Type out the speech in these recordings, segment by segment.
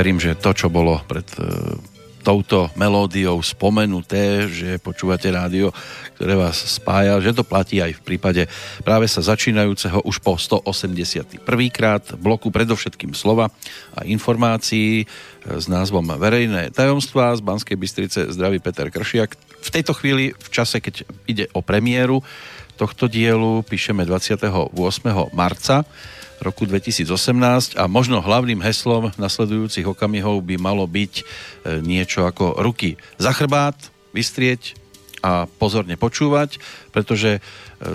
verím, že to, čo bolo pred touto melódiou spomenuté, že počúvate rádio, ktoré vás spája, že to platí aj v prípade práve sa začínajúceho už po 181. krát bloku predovšetkým slova a informácií s názvom Verejné tajomstvá z Banskej Bystrice zdraví Peter Kršiak. V tejto chvíli, v čase, keď ide o premiéru tohto dielu, píšeme 28. marca roku 2018 a možno hlavným heslom nasledujúcich okamihov by malo byť e, niečo ako ruky za chrbát, vystrieť a pozorne počúvať, pretože e,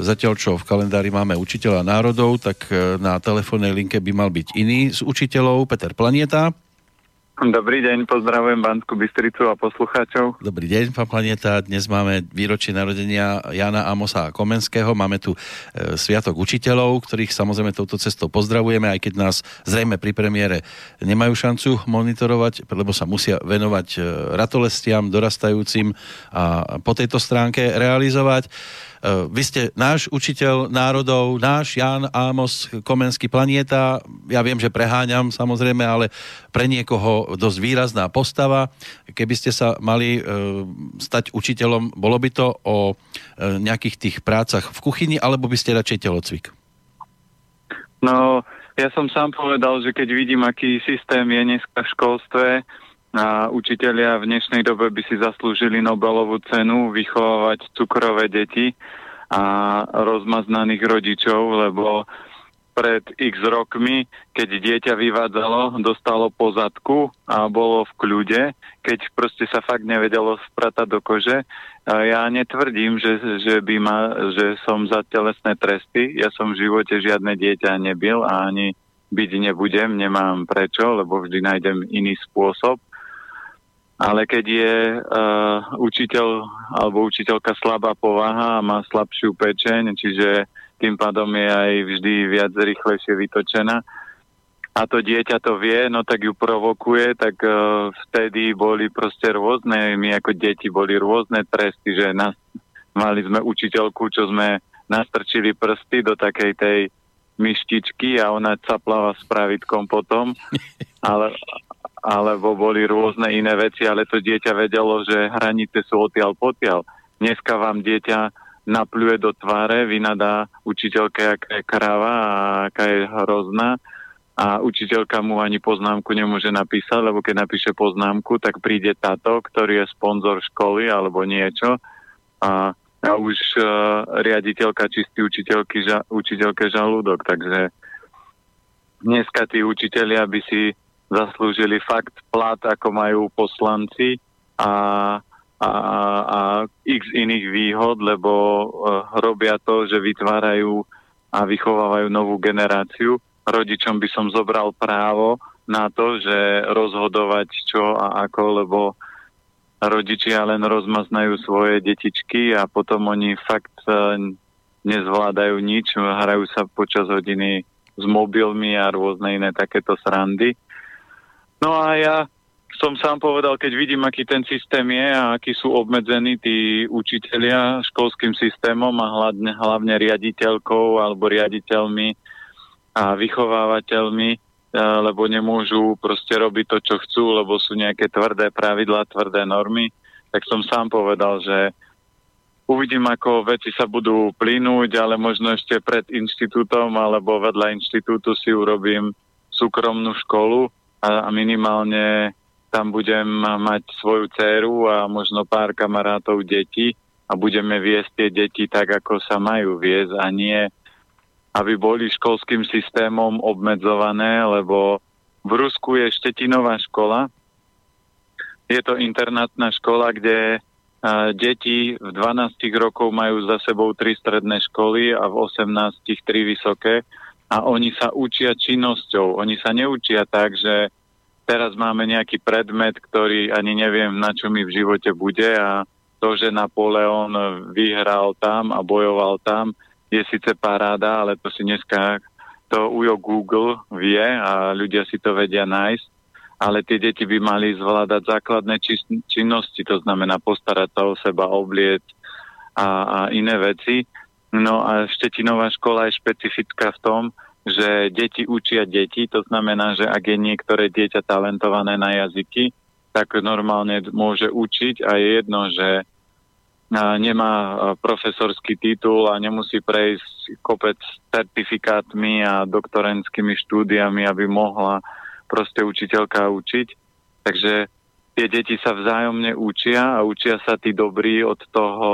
zatiaľ čo v kalendári máme učiteľa národov, tak e, na telefónnej linke by mal byť iný z učiteľov, Peter Planieta. Dobrý deň, pozdravujem Banskú Bystricu a poslucháčov. Dobrý deň, pán Planeta. Dnes máme výročie narodenia Jana Amosa Komenského. Máme tu e, Sviatok učiteľov, ktorých samozrejme touto cestou pozdravujeme, aj keď nás zrejme pri premiére nemajú šancu monitorovať, lebo sa musia venovať e, ratolestiam, dorastajúcim a po tejto stránke realizovať. Eh, vy ste náš učiteľ národov, náš Jan Ámos Komenský Planieta. Ja viem, že preháňam samozrejme, ale pre niekoho dosť výrazná postava. Keby ste sa mali e, stať učiteľom, bolo by to o e, nejakých tých prácach v kuchyni, alebo by ste radšej telocvik? No, ja som sám povedal, že keď vidím, aký systém je dneska v školstve, a učitelia v dnešnej dobe by si zaslúžili Nobelovú cenu vychovávať cukrové deti a rozmaznaných rodičov, lebo pred x rokmi, keď dieťa vyvádzalo, dostalo pozadku a bolo v kľude, keď proste sa fakt nevedelo spratať do kože. Ja netvrdím, že, že, by ma, že som za telesné tresty. Ja som v živote žiadne dieťa nebil a ani byť nebudem, nemám prečo, lebo vždy nájdem iný spôsob ale keď je uh, učiteľ alebo učiteľka slabá povaha a má slabšiu pečeň, čiže tým pádom je aj vždy viac rýchlejšie vytočená a to dieťa to vie, no tak ju provokuje, tak uh, vtedy boli proste rôzne, my ako deti boli rôzne tresty, že nás, mali sme učiteľku, čo sme nastrčili prsty do takej tej myštičky a ona caplava s pravitkom potom, ale, alebo boli rôzne iné veci, ale to dieťa vedelo, že hranice sú odtiaľ potiaľ. Dneska vám dieťa napľuje do tváre, vynadá učiteľke, aká je kráva a aká je hrozná a učiteľka mu ani poznámku nemôže napísať, lebo keď napíše poznámku, tak príde táto, ktorý je sponzor školy alebo niečo a, a už uh, riaditeľka čistí učiteľky, ža, učiteľke žalúdok, takže dneska tí učiteľia by si zaslúžili fakt plat, ako majú poslanci a, a, a x iných výhod, lebo uh, robia to, že vytvárajú a vychovávajú novú generáciu. Rodičom by som zobral právo na to, že rozhodovať čo a ako, lebo rodičia len rozmaznajú svoje detičky a potom oni fakt uh, nezvládajú nič, hrajú sa počas hodiny s mobilmi a rôzne iné takéto srandy. No a ja som sám povedal, keď vidím, aký ten systém je a akí sú obmedzení tí učitelia školským systémom a hlavne, hlavne riaditeľkou alebo riaditeľmi a vychovávateľmi, e, lebo nemôžu proste robiť to, čo chcú, lebo sú nejaké tvrdé pravidlá, tvrdé normy, tak som sám povedal, že uvidím, ako veci sa budú plynúť, ale možno ešte pred inštitútom alebo vedľa inštitútu si urobím súkromnú školu, a, minimálne tam budem mať svoju dceru a možno pár kamarátov detí a budeme viesť tie deti tak, ako sa majú viesť a nie, aby boli školským systémom obmedzované, lebo v Rusku je štetinová škola. Je to internátna škola, kde deti v 12 rokov majú za sebou tri stredné školy a v 18 tri vysoké a oni sa učia činnosťou. Oni sa neučia tak, že teraz máme nejaký predmet, ktorý ani neviem, na čo mi v živote bude a to, že Napoleon vyhral tam a bojoval tam, je síce paráda, ale to si dneska to ujo Google vie a ľudia si to vedia nájsť, ale tie deti by mali zvládať základné činnosti, to znamená postarať sa o seba, obliec a, a iné veci. No a Štetinová škola je špecifická v tom, že deti učia deti, to znamená, že ak je niektoré dieťa talentované na jazyky, tak normálne môže učiť a je jedno, že nemá profesorský titul a nemusí prejsť kopec certifikátmi a doktorentskými štúdiami, aby mohla proste učiteľka učiť. Takže tie deti sa vzájomne učia a učia sa tí dobrí od toho,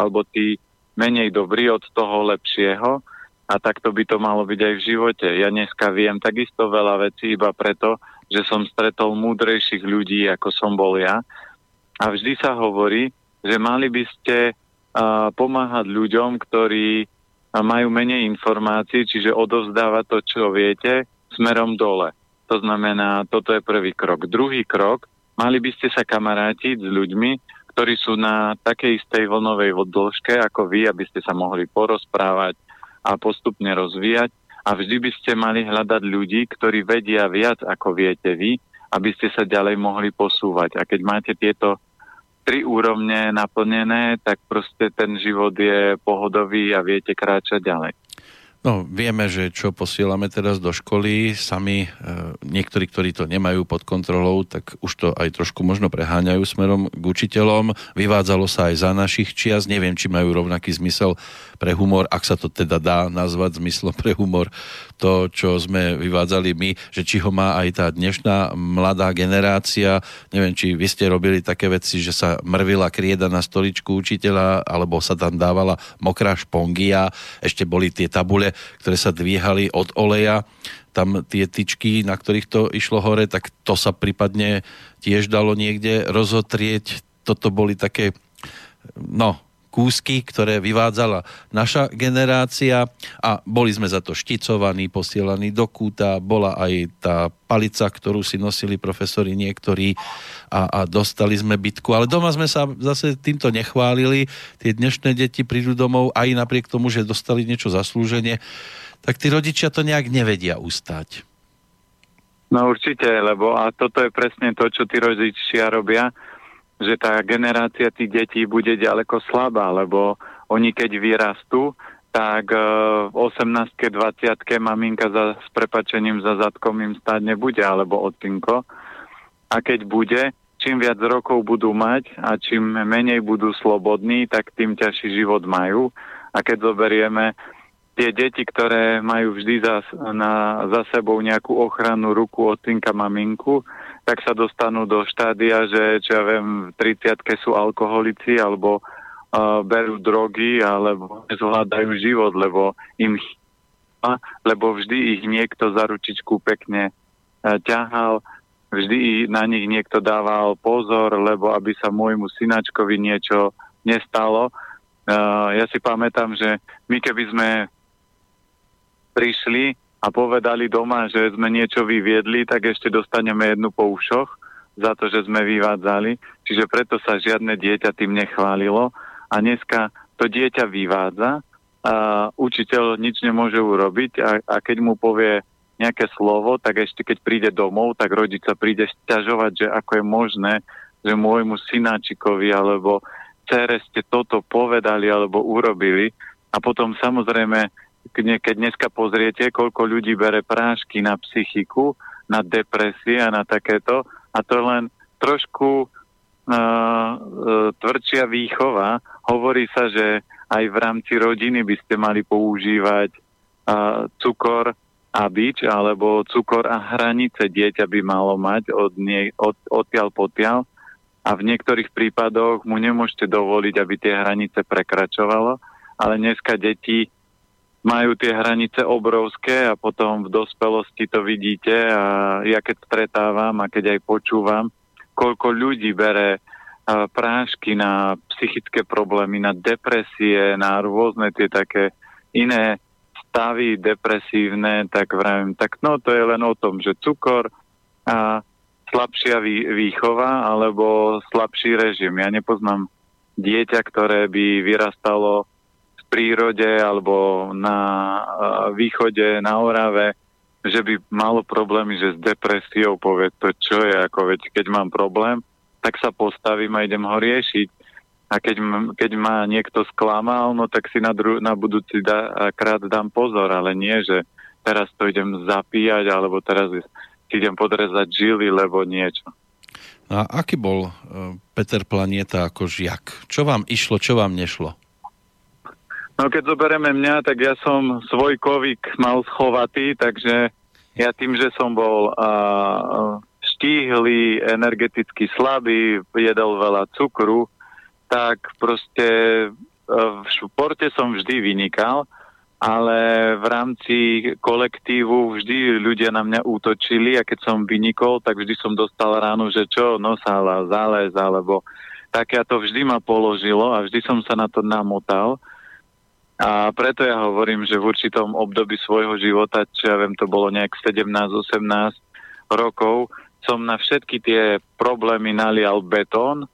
alebo tí menej dobrí od toho lepšieho a takto by to malo byť aj v živote. Ja dneska viem takisto veľa vecí iba preto, že som stretol múdrejších ľudí, ako som bol ja. A vždy sa hovorí, že mali by ste uh, pomáhať ľuďom, ktorí majú menej informácií, čiže odovzdávať to, čo viete, smerom dole. To znamená, toto je prvý krok. Druhý krok, mali by ste sa kamarátiť s ľuďmi, ktorí sú na takej istej vlnovej dĺžke ako vy, aby ste sa mohli porozprávať, a postupne rozvíjať a vždy by ste mali hľadať ľudí, ktorí vedia viac ako viete vy, aby ste sa ďalej mohli posúvať. A keď máte tieto tri úrovne naplnené, tak proste ten život je pohodový a viete kráčať ďalej. No, vieme, že čo posielame teraz do školy, sami e, niektorí, ktorí to nemajú pod kontrolou, tak už to aj trošku možno preháňajú smerom k učiteľom. Vyvádzalo sa aj za našich čias, neviem, či majú rovnaký zmysel pre humor, ak sa to teda dá nazvať zmyslom pre humor, to, čo sme vyvádzali my, že či ho má aj tá dnešná mladá generácia. Neviem, či vy ste robili také veci, že sa mrvila krieda na stoličku učiteľa, alebo sa tam dávala mokrá špongia, ešte boli tie tabule ktoré sa dvíhali od oleja, tam tie tyčky, na ktorých to išlo hore, tak to sa prípadne tiež dalo niekde rozotrieť. Toto boli také, no, kúsky, ktoré vyvádzala naša generácia a boli sme za to šticovaní, posielaní do kúta, bola aj tá palica, ktorú si nosili profesori niektorí a, a dostali sme bitku, ale doma sme sa zase týmto nechválili, tie dnešné deti prídu domov aj napriek tomu, že dostali niečo zaslúženie, tak tí rodičia to nejak nevedia ustať. No určite, lebo a toto je presne to, čo tí rodičia robia že tá generácia tých detí bude ďaleko slabá, lebo oni keď vyrastú, tak e, v 18 20 maminka za, s prepačením za zadkom im stáť nebude, alebo odtinko. A keď bude, čím viac rokov budú mať a čím menej budú slobodní, tak tým ťažší život majú. A keď zoberieme tie deti, ktoré majú vždy za, na, za sebou nejakú ochranu ruku, odtinka, maminku, tak sa dostanú do štádia, že čo ja viem, v 30 sú alkoholici alebo uh, berú drogy alebo nezvládajú život, lebo im lebo vždy ich niekto za ručičku pekne uh, ťahal, vždy na nich niekto dával pozor, lebo aby sa môjmu synačkovi niečo nestalo. Uh, ja si pamätám, že my keby sme prišli a povedali doma, že sme niečo vyviedli, tak ešte dostaneme jednu po ušoch za to, že sme vyvádzali. Čiže preto sa žiadne dieťa tým nechválilo. A dneska to dieťa vyvádza a učiteľ nič nemôže urobiť a, a keď mu povie nejaké slovo, tak ešte keď príde domov, tak rodič sa príde stiažovať, že ako je možné, že môjmu synáčikovi alebo cere ste toto povedali alebo urobili. A potom samozrejme keď dneska pozriete, koľko ľudí bere prášky na psychiku, na depresie a na takéto, a to len trošku uh, tvrdšia výchova. Hovorí sa, že aj v rámci rodiny by ste mali používať uh, cukor a bič, alebo cukor a hranice dieťa by malo mať od, nie, od, odtiaľ potiaľ. A v niektorých prípadoch mu nemôžete dovoliť, aby tie hranice prekračovalo, ale dneska deti majú tie hranice obrovské a potom v dospelosti to vidíte a ja keď stretávam a keď aj počúvam, koľko ľudí bere prášky na psychické problémy, na depresie, na rôzne tie také iné stavy depresívne, tak vravím, tak no to je len o tom, že cukor a slabšia výchova alebo slabší režim. Ja nepoznám dieťa, ktoré by vyrastalo prírode alebo na východe, na Orave, že by malo problémy, že s depresiou povie to, čo je, ako veď, keď mám problém, tak sa postavím a idem ho riešiť. A keď, keď ma niekto sklamal, no tak si na, dru- na budúci da- krát dám pozor, ale nie, že teraz to idem zapíjať, alebo teraz idem podrezať žily, lebo niečo. A aký bol e, Peter Planieta ako žiak? Čo vám išlo, čo vám nešlo? No keď zoberieme mňa, tak ja som svoj kovík mal schovatý, takže ja tým, že som bol uh, štíhly, energeticky slabý, jedol veľa cukru, tak proste uh, v športe som vždy vynikal, ale v rámci kolektívu vždy ľudia na mňa útočili a keď som vynikol, tak vždy som dostal ráno, že čo, nosala, zález, alebo tak ja to vždy ma položilo a vždy som sa na to namotal. A preto ja hovorím, že v určitom období svojho života, čo ja viem, to bolo nejak 17-18 rokov, som na všetky tie problémy nalial betón,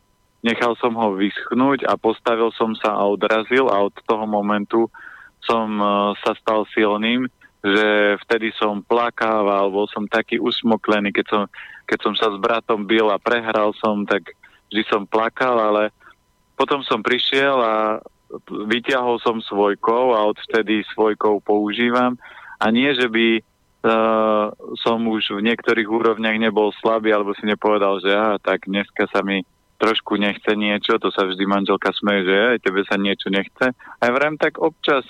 nechal som ho vyschnúť a postavil som sa a odrazil a od toho momentu som uh, sa stal silným, že vtedy som plakával, bol som taký usmoklený, keď som, keď som sa s bratom bil a prehral som, tak vždy som plakal, ale potom som prišiel a vyťahol som svojkov a odvtedy svojkov používam. A nie, že by uh, som už v niektorých úrovniach nebol slabý, alebo si nepovedal, že aha, tak dneska sa mi trošku nechce niečo, to sa vždy manželka smeje, že aj tebe sa niečo nechce. A vrem, tak občas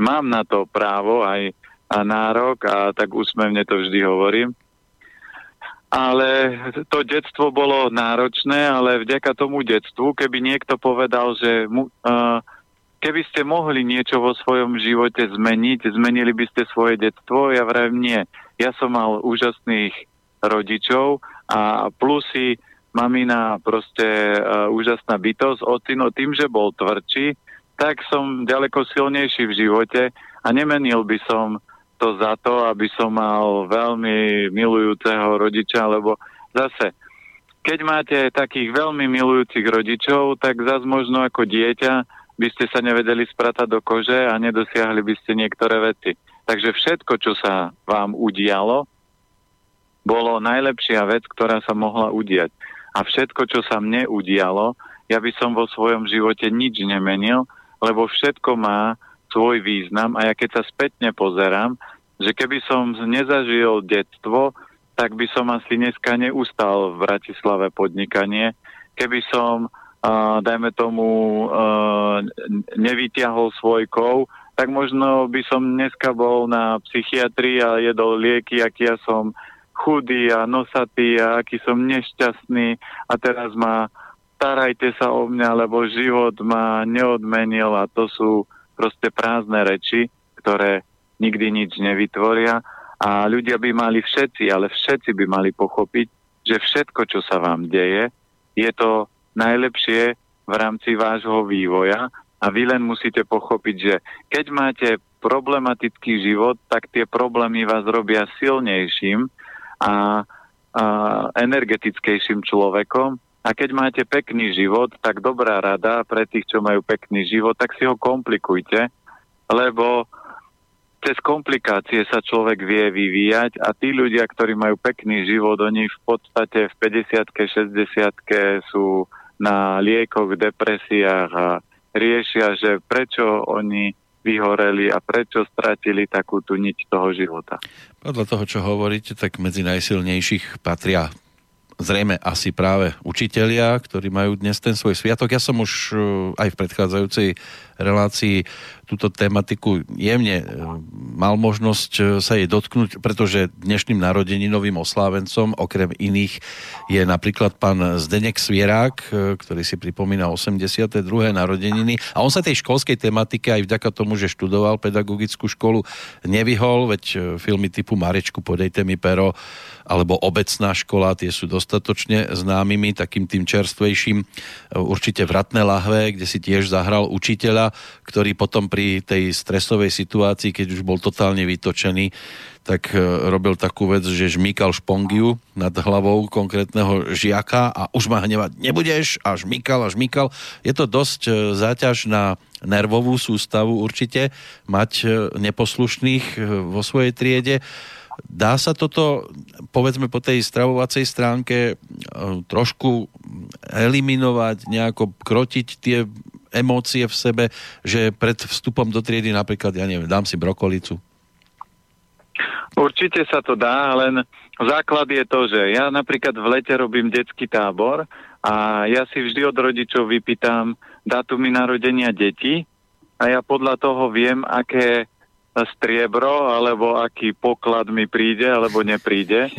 mám na to právo aj a nárok a tak úsmevne to vždy hovorím. Ale to detstvo bolo náročné, ale vďaka tomu detstvu, keby niekto povedal, že mu, uh, keby ste mohli niečo vo svojom živote zmeniť, zmenili by ste svoje detstvo? Ja vrajím nie. Ja som mal úžasných rodičov a plusy mamina proste uh, úžasná bytosť, ocino tým, že bol tvrdší, tak som ďaleko silnejší v živote a nemenil by som to za to, aby som mal veľmi milujúceho rodiča, lebo zase, keď máte takých veľmi milujúcich rodičov, tak zase možno ako dieťa by ste sa nevedeli spratať do kože a nedosiahli by ste niektoré veci. Takže všetko, čo sa vám udialo, bolo najlepšia vec, ktorá sa mohla udiať. A všetko, čo sa mne udialo, ja by som vo svojom živote nič nemenil, lebo všetko má svoj význam a ja keď sa spätne pozerám, že keby som nezažil detstvo, tak by som asi dneska neustal v Bratislave podnikanie. Keby som a dajme tomu, uh, nevyťahol svojkov, tak možno by som dneska bol na psychiatrii a jedol lieky, aký ja som chudý a nosatý a aký som nešťastný a teraz ma starajte sa o mňa, lebo život ma neodmenil a to sú proste prázdne reči, ktoré nikdy nič nevytvoria. A ľudia by mali všetci, ale všetci by mali pochopiť, že všetko, čo sa vám deje, je to najlepšie v rámci vášho vývoja. A vy len musíte pochopiť, že keď máte problematický život, tak tie problémy vás robia silnejším a, a energetickejším človekom. A keď máte pekný život, tak dobrá rada pre tých, čo majú pekný život, tak si ho komplikujte, lebo cez komplikácie sa človek vie vyvíjať a tí ľudia, ktorí majú pekný život, oni v podstate v 50 60 sú na liekoch, depresiách a riešia, že prečo oni vyhoreli a prečo stratili takú tú niť toho života. Podľa toho, čo hovoríte, tak medzi najsilnejších patria zrejme asi práve učitelia, ktorí majú dnes ten svoj sviatok. Ja som už eh, aj v predchádzajúcej relácii túto tematiku jemne e, mal možnosť e, sa jej dotknúť, pretože dnešným narodeninovým oslávencom okrem iných je napríklad pán Zdenek Svierák, e, ktorý si pripomína 82. narodeniny a on sa tej školskej tematike aj vďaka tomu, že študoval pedagogickú školu, nevyhol, veď filmy typu Marečku, podejte mi pero, alebo Obecná škola, tie sú dostatočne známymi, takým tým čerstvejším, určite Vratné lahve, kde si tiež zahral učiteľa, ktorý potom pri pri tej stresovej situácii, keď už bol totálne vytočený, tak e, robil takú vec, že žmýkal špongiu nad hlavou konkrétneho žiaka a už ma hnevať nebudeš a žmýkal a žmýkal. Je to dosť e, záťaž na nervovú sústavu určite mať e, neposlušných vo svojej triede. Dá sa toto, povedzme po tej stravovacej stránke, trošku eliminovať, nejako krotiť tie emócie v sebe, že pred vstupom do triedy napríklad, ja neviem, dám si brokolicu? Určite sa to dá, len základ je to, že ja napríklad v lete robím detský tábor a ja si vždy od rodičov vypýtam dátumy narodenia detí a ja podľa toho viem, aké striebro alebo aký poklad mi príde alebo nepríde.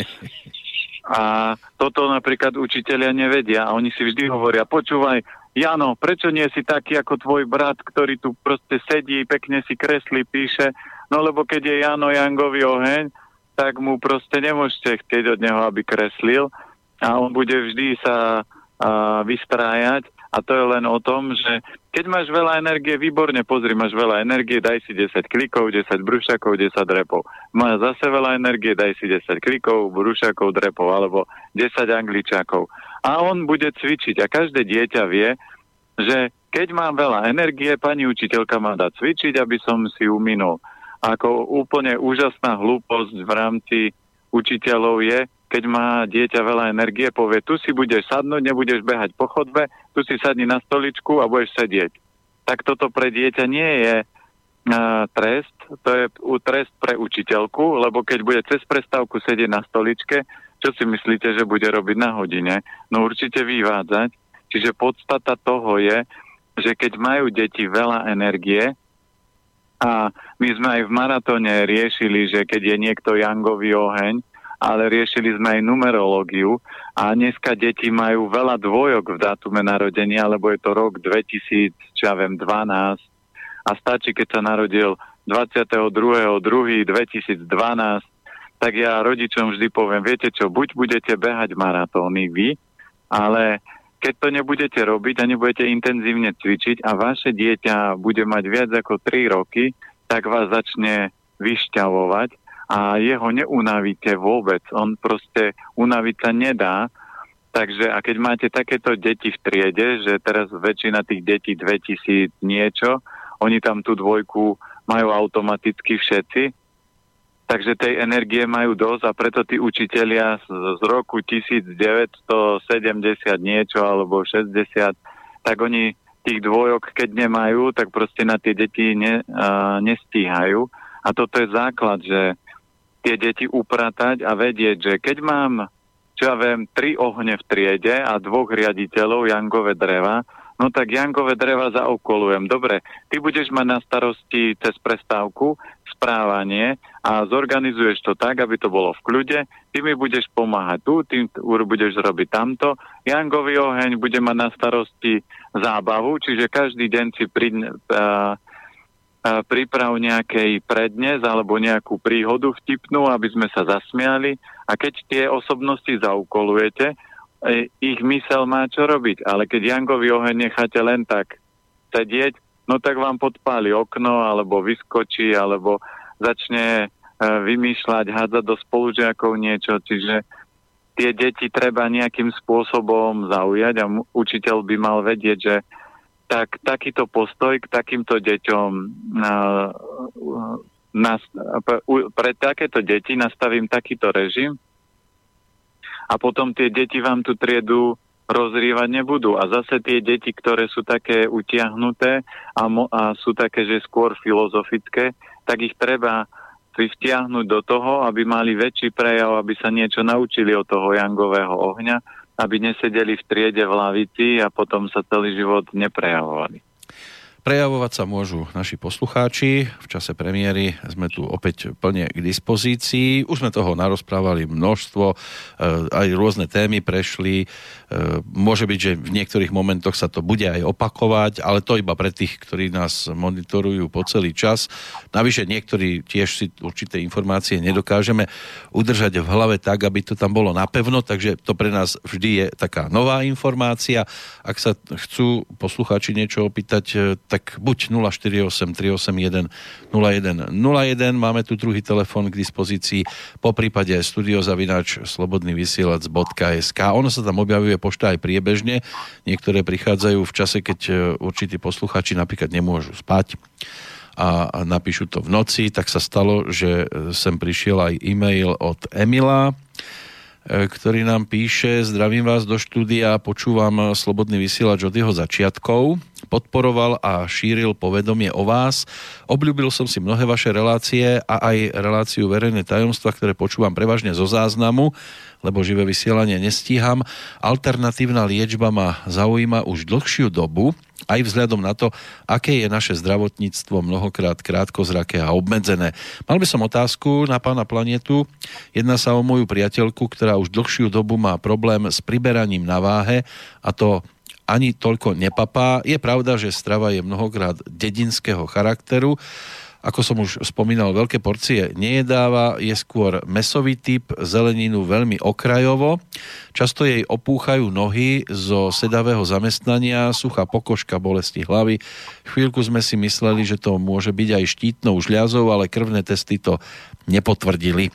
A toto napríklad učiteľia nevedia a oni si vždy hovoria, počúvaj, Jano, prečo nie si taký ako tvoj brat, ktorý tu proste sedí, pekne si kreslí, píše, no lebo keď je Jano Jangový oheň, tak mu proste nemôžete chcieť od neho, aby kreslil a on bude vždy sa a, vystrájať a to je len o tom, že keď máš veľa energie, výborne, pozri, máš veľa energie, daj si 10 klikov, 10 brúšakov, 10 repov. Máš zase veľa energie, daj si 10 klikov, brúšakov, drepov, alebo 10 angličákov. A on bude cvičiť a každé dieťa vie, že keď mám veľa energie, pani učiteľka ma dá cvičiť, aby som si ju minul. Ako úplne úžasná hlúposť v rámci učiteľov je, keď má dieťa veľa energie, povie, tu si budeš sadnúť, nebudeš behať po chodbe, tu si sadni na stoličku a budeš sedieť. Tak toto pre dieťa nie je uh, trest, to je trest pre učiteľku, lebo keď bude cez prestávku sedieť na stoličke, čo si myslíte, že bude robiť na hodine? No určite vyvádzať. Čiže podstata toho je, že keď majú deti veľa energie, a my sme aj v maratóne riešili, že keď je niekto jangový oheň, ale riešili sme aj numerológiu a dneska deti majú veľa dvojok v dátume narodenia, lebo je to rok 2000, čo ja viem, 12 a stačí, keď sa narodil 22.2.2012, tak ja rodičom vždy poviem, viete čo, buď budete behať maratóny vy, ale keď to nebudete robiť a nebudete intenzívne cvičiť a vaše dieťa bude mať viac ako 3 roky, tak vás začne vyšťavovať a jeho neunavíte vôbec. On proste unaviť sa nedá. Takže a keď máte takéto deti v triede, že teraz väčšina tých detí 2000 niečo, oni tam tú dvojku majú automaticky všetci, takže tej energie majú dosť a preto tí učitelia z, z roku 1970 niečo alebo 60, tak oni tých dvojok, keď nemajú, tak proste na tie deti ne, a, nestíhajú. A toto je základ, že tie deti upratať a vedieť, že keď mám, čo ja viem, tri ohne v triede a dvoch riaditeľov Jangové dreva, no tak Jangové dreva zaokolujem. Dobre, ty budeš mať na starosti cez prestávku správanie a zorganizuješ to tak, aby to bolo v kľude. Ty mi budeš pomáhať tu, ty budeš robiť tamto. Jangový oheň bude mať na starosti zábavu, čiže každý deň si pri, uh, príprav nejakej prednes alebo nejakú príhodu vtipnú, aby sme sa zasmiali a keď tie osobnosti zaukolujete, e, ich mysel má čo robiť, ale keď Jangovi oheň necháte len tak sedieť, no tak vám podpáli okno alebo vyskočí alebo začne e, vymýšľať, hádzať do spolužiakov niečo, čiže tie deti treba nejakým spôsobom zaujať a učiteľ by mal vedieť, že tak takýto postoj k takýmto deťom na, pre takéto deti nastavím takýto režim a potom tie deti vám tú triedu rozrývať nebudú. A zase tie deti, ktoré sú také utiahnuté a, mo- a sú také, že skôr filozofické, tak ich treba si vtiahnuť do toho, aby mali väčší prejav, aby sa niečo naučili od toho jangového ohňa aby nesedeli v triede v lavici a potom sa celý život neprejavovali. Prejavovať sa môžu naši poslucháči. V čase premiéry sme tu opäť plne k dispozícii. Už sme toho narozprávali množstvo, e, aj rôzne témy prešli. E, môže byť, že v niektorých momentoch sa to bude aj opakovať, ale to iba pre tých, ktorí nás monitorujú po celý čas. Navyše niektorí tiež si určité informácie nedokážeme udržať v hlave tak, aby to tam bolo napevno, takže to pre nás vždy je taká nová informácia. Ak sa chcú poslucháči niečo opýtať, e, tak buď 048 381 0101, máme tu druhý telefón k dispozícii, po prípade studiozavinač slobodnyvysielac.sk. Ono sa tam objavuje pošta aj priebežne, niektoré prichádzajú v čase, keď e, určití posluchači napríklad nemôžu spať a napíšu to v noci, tak sa stalo, že e, sem prišiel aj e-mail od Emila, e, ktorý nám píše, zdravím vás do štúdia, počúvam Slobodný vysielač od jeho začiatkov podporoval a šíril povedomie o vás. Obľúbil som si mnohé vaše relácie a aj reláciu verejné tajomstva, ktoré počúvam prevažne zo záznamu lebo živé vysielanie nestíham. Alternatívna liečba ma zaujíma už dlhšiu dobu, aj vzhľadom na to, aké je naše zdravotníctvo mnohokrát krátkozraké a obmedzené. Mal by som otázku na pána planetu. Jedná sa o moju priateľku, ktorá už dlhšiu dobu má problém s priberaním na váhe a to ani toľko nepapá. Je pravda, že strava je mnohokrát dedinského charakteru ako som už spomínal, veľké porcie nejedáva, je skôr mesový typ, zeleninu veľmi okrajovo. Často jej opúchajú nohy zo sedavého zamestnania, suchá pokožka, bolesti hlavy. Chvíľku sme si mysleli, že to môže byť aj štítnou žľazou, ale krvné testy to nepotvrdili.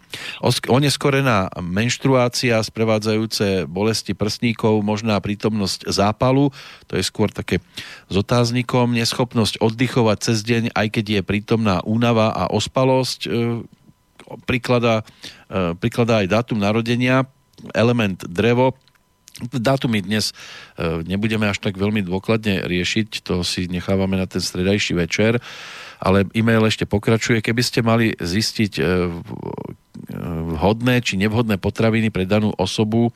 Oneskorená menštruácia, sprevádzajúce bolesti prsníkov, možná prítomnosť zápalu, to je skôr také s otáznikom, neschopnosť oddychovať cez deň, aj keď je prítomná únava a ospalosť, e, prikladá, e, prikladá aj dátum narodenia, element drevo, Dátumy dnes e, nebudeme až tak veľmi dôkladne riešiť, to si nechávame na ten stredajší večer ale e-mail ešte pokračuje. Keby ste mali zistiť e, e, vhodné či nevhodné potraviny pre danú osobu,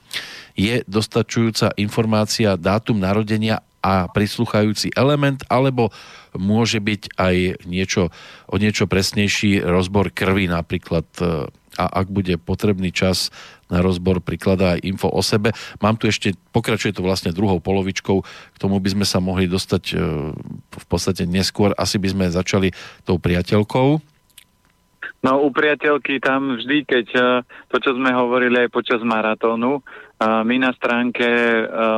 je dostačujúca informácia dátum narodenia a prisluchajúci element, alebo môže byť aj niečo, o niečo presnejší rozbor krvi napríklad e, a ak bude potrebný čas na rozbor prikladá aj info o sebe. Mám tu ešte, pokračuje to vlastne druhou polovičkou, k tomu by sme sa mohli dostať e, v podstate neskôr. Asi by sme začali tou priateľkou. No u priateľky tam vždy, keď e, to, čo sme hovorili aj počas maratónu, e, my na stránke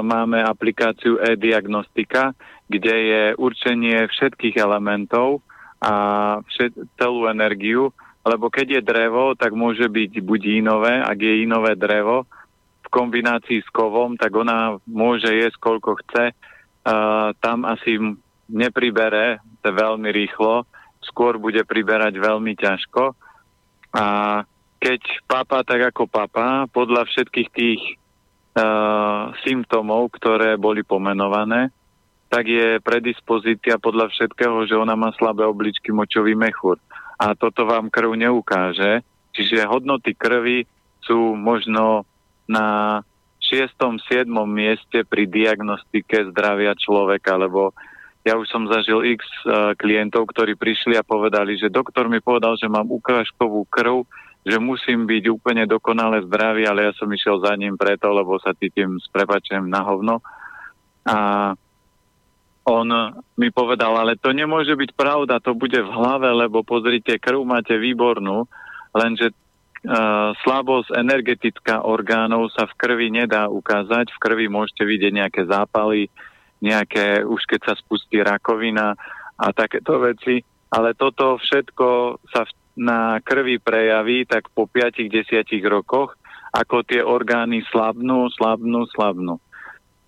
máme aplikáciu e-diagnostika, kde je určenie všetkých elementov a všet, celú energiu lebo keď je drevo, tak môže byť buď inové, ak je inové drevo, v kombinácii s kovom, tak ona môže jesť koľko chce. Uh, tam asi nepribere to veľmi rýchlo, skôr bude priberať veľmi ťažko. A keď papa tak ako papa, podľa všetkých tých uh, symptómov, ktoré boli pomenované, tak je predispozícia podľa všetkého, že ona má slabé obličky, močový mechúr a toto vám krv neukáže. Čiže hodnoty krvi sú možno na 6. 7. mieste pri diagnostike zdravia človeka, lebo ja už som zažil x uh, klientov, ktorí prišli a povedali, že doktor mi povedal, že mám ukážkovú krv, že musím byť úplne dokonale zdravý, ale ja som išiel za ním preto, lebo sa cítim s prepačem na hovno. A on mi povedal, ale to nemôže byť pravda, to bude v hlave, lebo pozrite, krv máte výbornú, lenže uh, slabosť energetická orgánov sa v krvi nedá ukázať. V krvi môžete vidieť nejaké zápaly, nejaké, už keď sa spustí rakovina a takéto veci, ale toto všetko sa v, na krvi prejaví tak po 5-10 rokoch, ako tie orgány slabnú, slabnú, slabnú.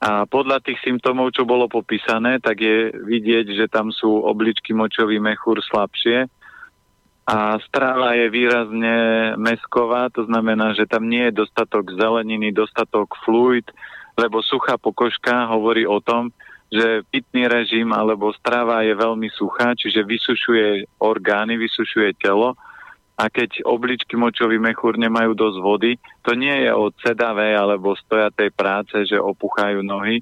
A podľa tých symptómov, čo bolo popísané, tak je vidieť, že tam sú obličky močový mechúr slabšie. A strava je výrazne mesková, to znamená, že tam nie je dostatok zeleniny, dostatok fluid, lebo suchá pokožka hovorí o tom, že pitný režim alebo strava je veľmi suchá, čiže vysušuje orgány, vysušuje telo a keď obličky močový mechúr nemajú dosť vody, to nie je od sedavej alebo stojatej práce, že opúchajú nohy.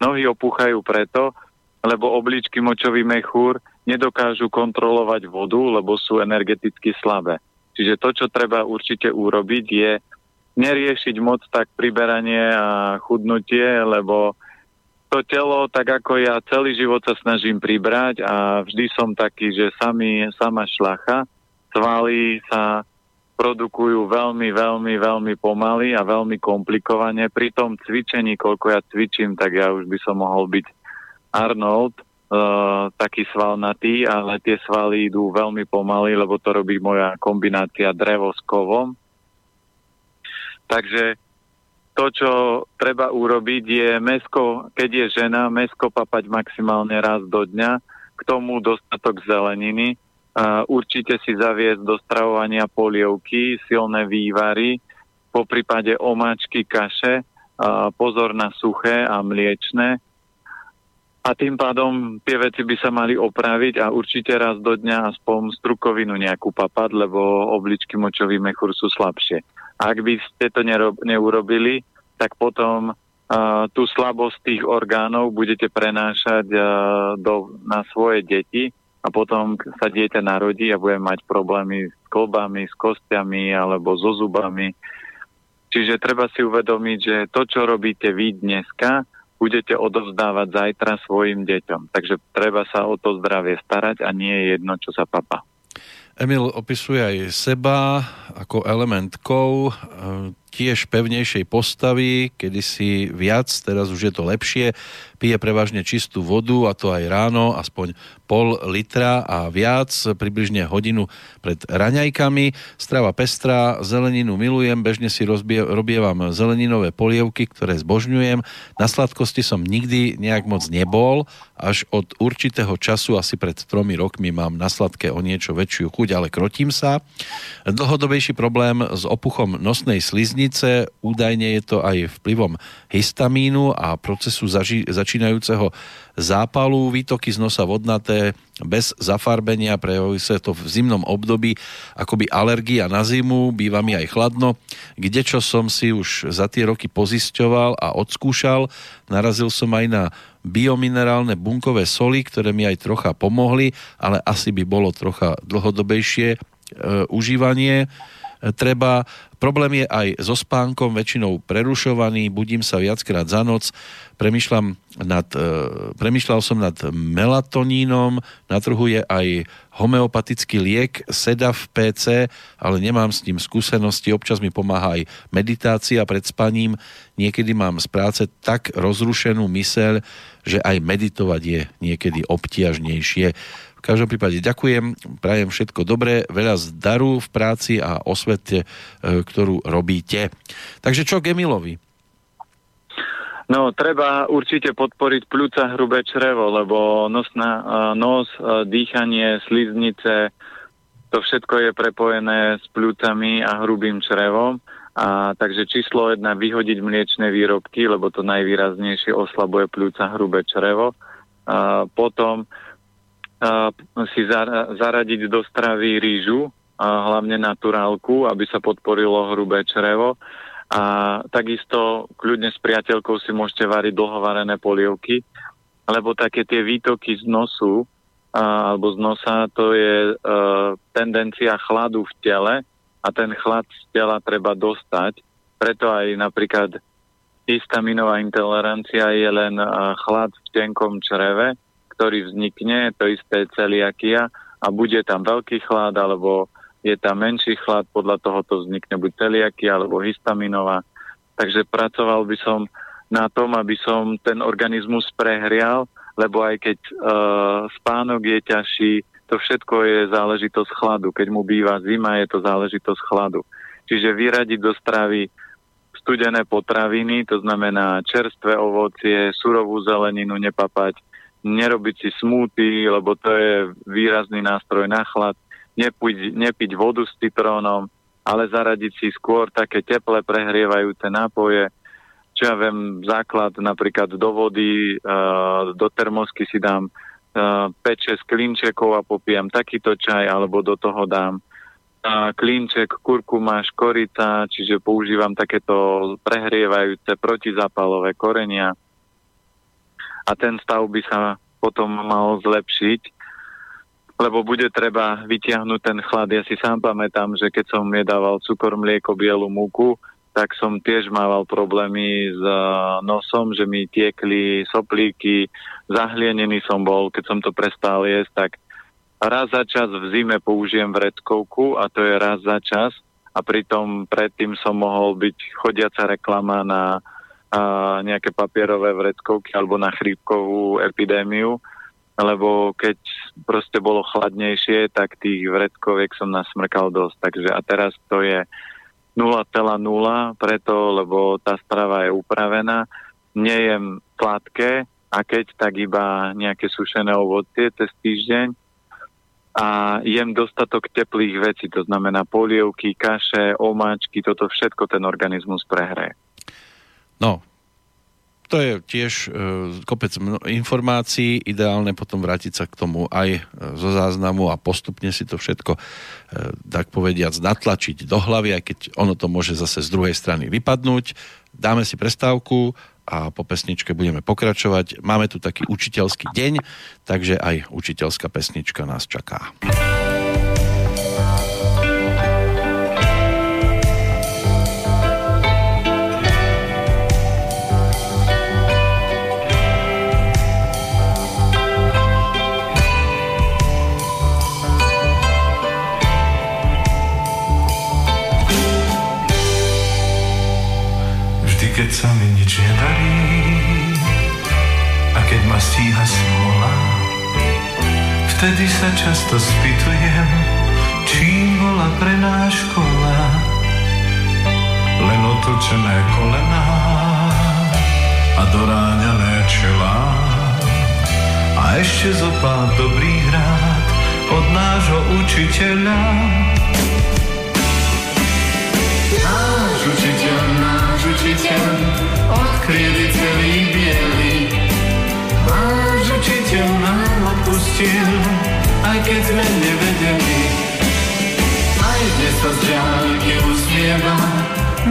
Nohy opúchajú preto, lebo obličky močový mechúr nedokážu kontrolovať vodu, lebo sú energeticky slabé. Čiže to, čo treba určite urobiť, je neriešiť moc tak priberanie a chudnutie, lebo to telo, tak ako ja celý život sa snažím pribrať a vždy som taký, že sami, sama šlacha, svaly sa produkujú veľmi, veľmi, veľmi pomaly a veľmi komplikovane. Pri tom cvičení, koľko ja cvičím, tak ja už by som mohol byť Arnold, uh, taký svalnatý, ale tie svaly idú veľmi pomaly, lebo to robí moja kombinácia drevo s kovom. Takže to, čo treba urobiť, je mesko, keď je žena, mesko papať maximálne raz do dňa, k tomu dostatok zeleniny, určite si zaviesť do stravovania polievky, silné vývary, po prípade omáčky, kaše, pozor na suché a mliečné. a tým pádom tie veci by sa mali opraviť a určite raz do dňa aspoň strukovinu nejakú papať, lebo obličky močový mechúr sú slabšie. Ak by ste to nerob, neurobili, tak potom uh, tú slabosť tých orgánov budete prenášať uh, do, na svoje deti a potom sa dieťa narodí a bude mať problémy s klbami, s kostiami alebo so zubami. Čiže treba si uvedomiť, že to, čo robíte vy dneska, budete odovzdávať zajtra svojim deťom. Takže treba sa o to zdravie starať a nie je jedno, čo sa papa. Emil opisuje aj seba ako element kov, tiež pevnejšej postavy, kedysi viac, teraz už je to lepšie. Pije prevažne čistú vodu a to aj ráno, aspoň pol litra a viac, približne hodinu pred raňajkami. Strava pestrá, zeleninu milujem, bežne si rozbie, robievam zeleninové polievky, ktoré zbožňujem. Na sladkosti som nikdy nejak moc nebol, až od určitého času, asi pred tromi rokmi, mám na sladké o niečo väčšiu chuť, ale krotím sa. Dlhodobejší problém s opuchom nosnej slizni sliznice, údajne je to aj vplyvom histamínu a procesu zaži- začínajúceho zápalu, výtoky z nosa vodnaté, bez zafarbenia, prejavujú sa to v zimnom období, akoby alergia na zimu, býva mi aj chladno, kde čo som si už za tie roky pozisťoval a odskúšal, narazil som aj na biominerálne bunkové soly, ktoré mi aj trocha pomohli, ale asi by bolo trocha dlhodobejšie e, užívanie treba. Problém je aj so spánkom, väčšinou prerušovaný, budím sa viackrát za noc, premyšľam nad, e, premyšľal som nad melatonínom, na trhu je aj homeopatický liek Sedav PC, ale nemám s ním skúsenosti, občas mi pomáha aj meditácia pred spaním, niekedy mám z práce tak rozrušenú myseľ, že aj meditovať je niekedy obtiažnejšie. V každom prípade ďakujem, prajem všetko dobré, veľa zdaru v práci a osvete, e, ktorú robíte. Takže čo Gemilovi? No, treba určite podporiť pľúca hrubé črevo, lebo nosná, e, nos, e, dýchanie, sliznice, to všetko je prepojené s pľúcami a hrubým črevom. A takže číslo jedna, vyhodiť mliečne výrobky, lebo to najvýraznejšie oslabuje pľúca hrubé črevo. A potom si zaradiť do stravy rýžu, hlavne naturálku, aby sa podporilo hrubé črevo. A takisto kľudne s priateľkou si môžete variť dlhovarené polievky, lebo také tie výtoky z nosu a, alebo z nosa, to je e, tendencia chladu v tele a ten chlad z tela treba dostať. Preto aj napríklad histaminová intolerancia je len e, chlad v tenkom čreve, ktorý vznikne, to isté celiakia a bude tam veľký chlad alebo je tam menší chlad, podľa toho to vznikne buď celiakia alebo histaminová. Takže pracoval by som na tom, aby som ten organizmus prehrial, lebo aj keď e, spánok je ťažší, to všetko je záležitosť chladu. Keď mu býva zima, je to záležitosť chladu. Čiže vyradiť do stravy studené potraviny, to znamená čerstvé ovocie, surovú zeleninu nepapať, nerobiť si smúty, lebo to je výrazný nástroj na chlad, nepiť, nepiť vodu s citrónom, ale zaradiť si skôr také teplé prehrievajúce nápoje, čo ja viem, základ napríklad do vody, uh, do termosky si dám uh, 5-6 klinčekov a popijem takýto čaj, alebo do toho dám uh, klinček, kurkuma, škorica, čiže používam takéto prehrievajúce protizapalové korenia a ten stav by sa potom mal zlepšiť, lebo bude treba vytiahnuť ten chlad. Ja si sám pamätám, že keď som jedával cukor, mlieko, bielu múku, tak som tiež mával problémy s nosom, že mi tiekli soplíky, zahlienený som bol, keď som to prestal jesť, tak raz za čas v zime použijem vreckovku a to je raz za čas a pritom predtým som mohol byť chodiaca reklama na nejaké papierové vreckovky alebo na chrípkovú epidémiu, lebo keď proste bolo chladnejšie, tak tých vreckoviek som nasmrkal dosť. Takže a teraz to je 0,0 preto, lebo tá strava je upravená. Nejem sladké a keď tak iba nejaké sušené ovocie cez týždeň a jem dostatok teplých vecí, to znamená polievky, kaše, omáčky, toto všetko ten organizmus prehraje. No, to je tiež e, kopec informácií, ideálne potom vrátiť sa k tomu aj e, zo záznamu a postupne si to všetko, e, tak povediac, natlačiť do hlavy, aj keď ono to môže zase z druhej strany vypadnúť. Dáme si prestávku a po pesničke budeme pokračovať. Máme tu taký učiteľský deň, takže aj učiteľská pesnička nás čaká. Vtedy sa často spýtujem, čím bola pre náš škola. Len otočené kolená a doráňané čela a ešte zo pár dobrých rád od nášho učiteľa. Náš učiteľ, náš učiteľ, odkryli celý bielý. Odpustil, aj keď sme nevedeli. Aj dnes sa z ďalky usmieva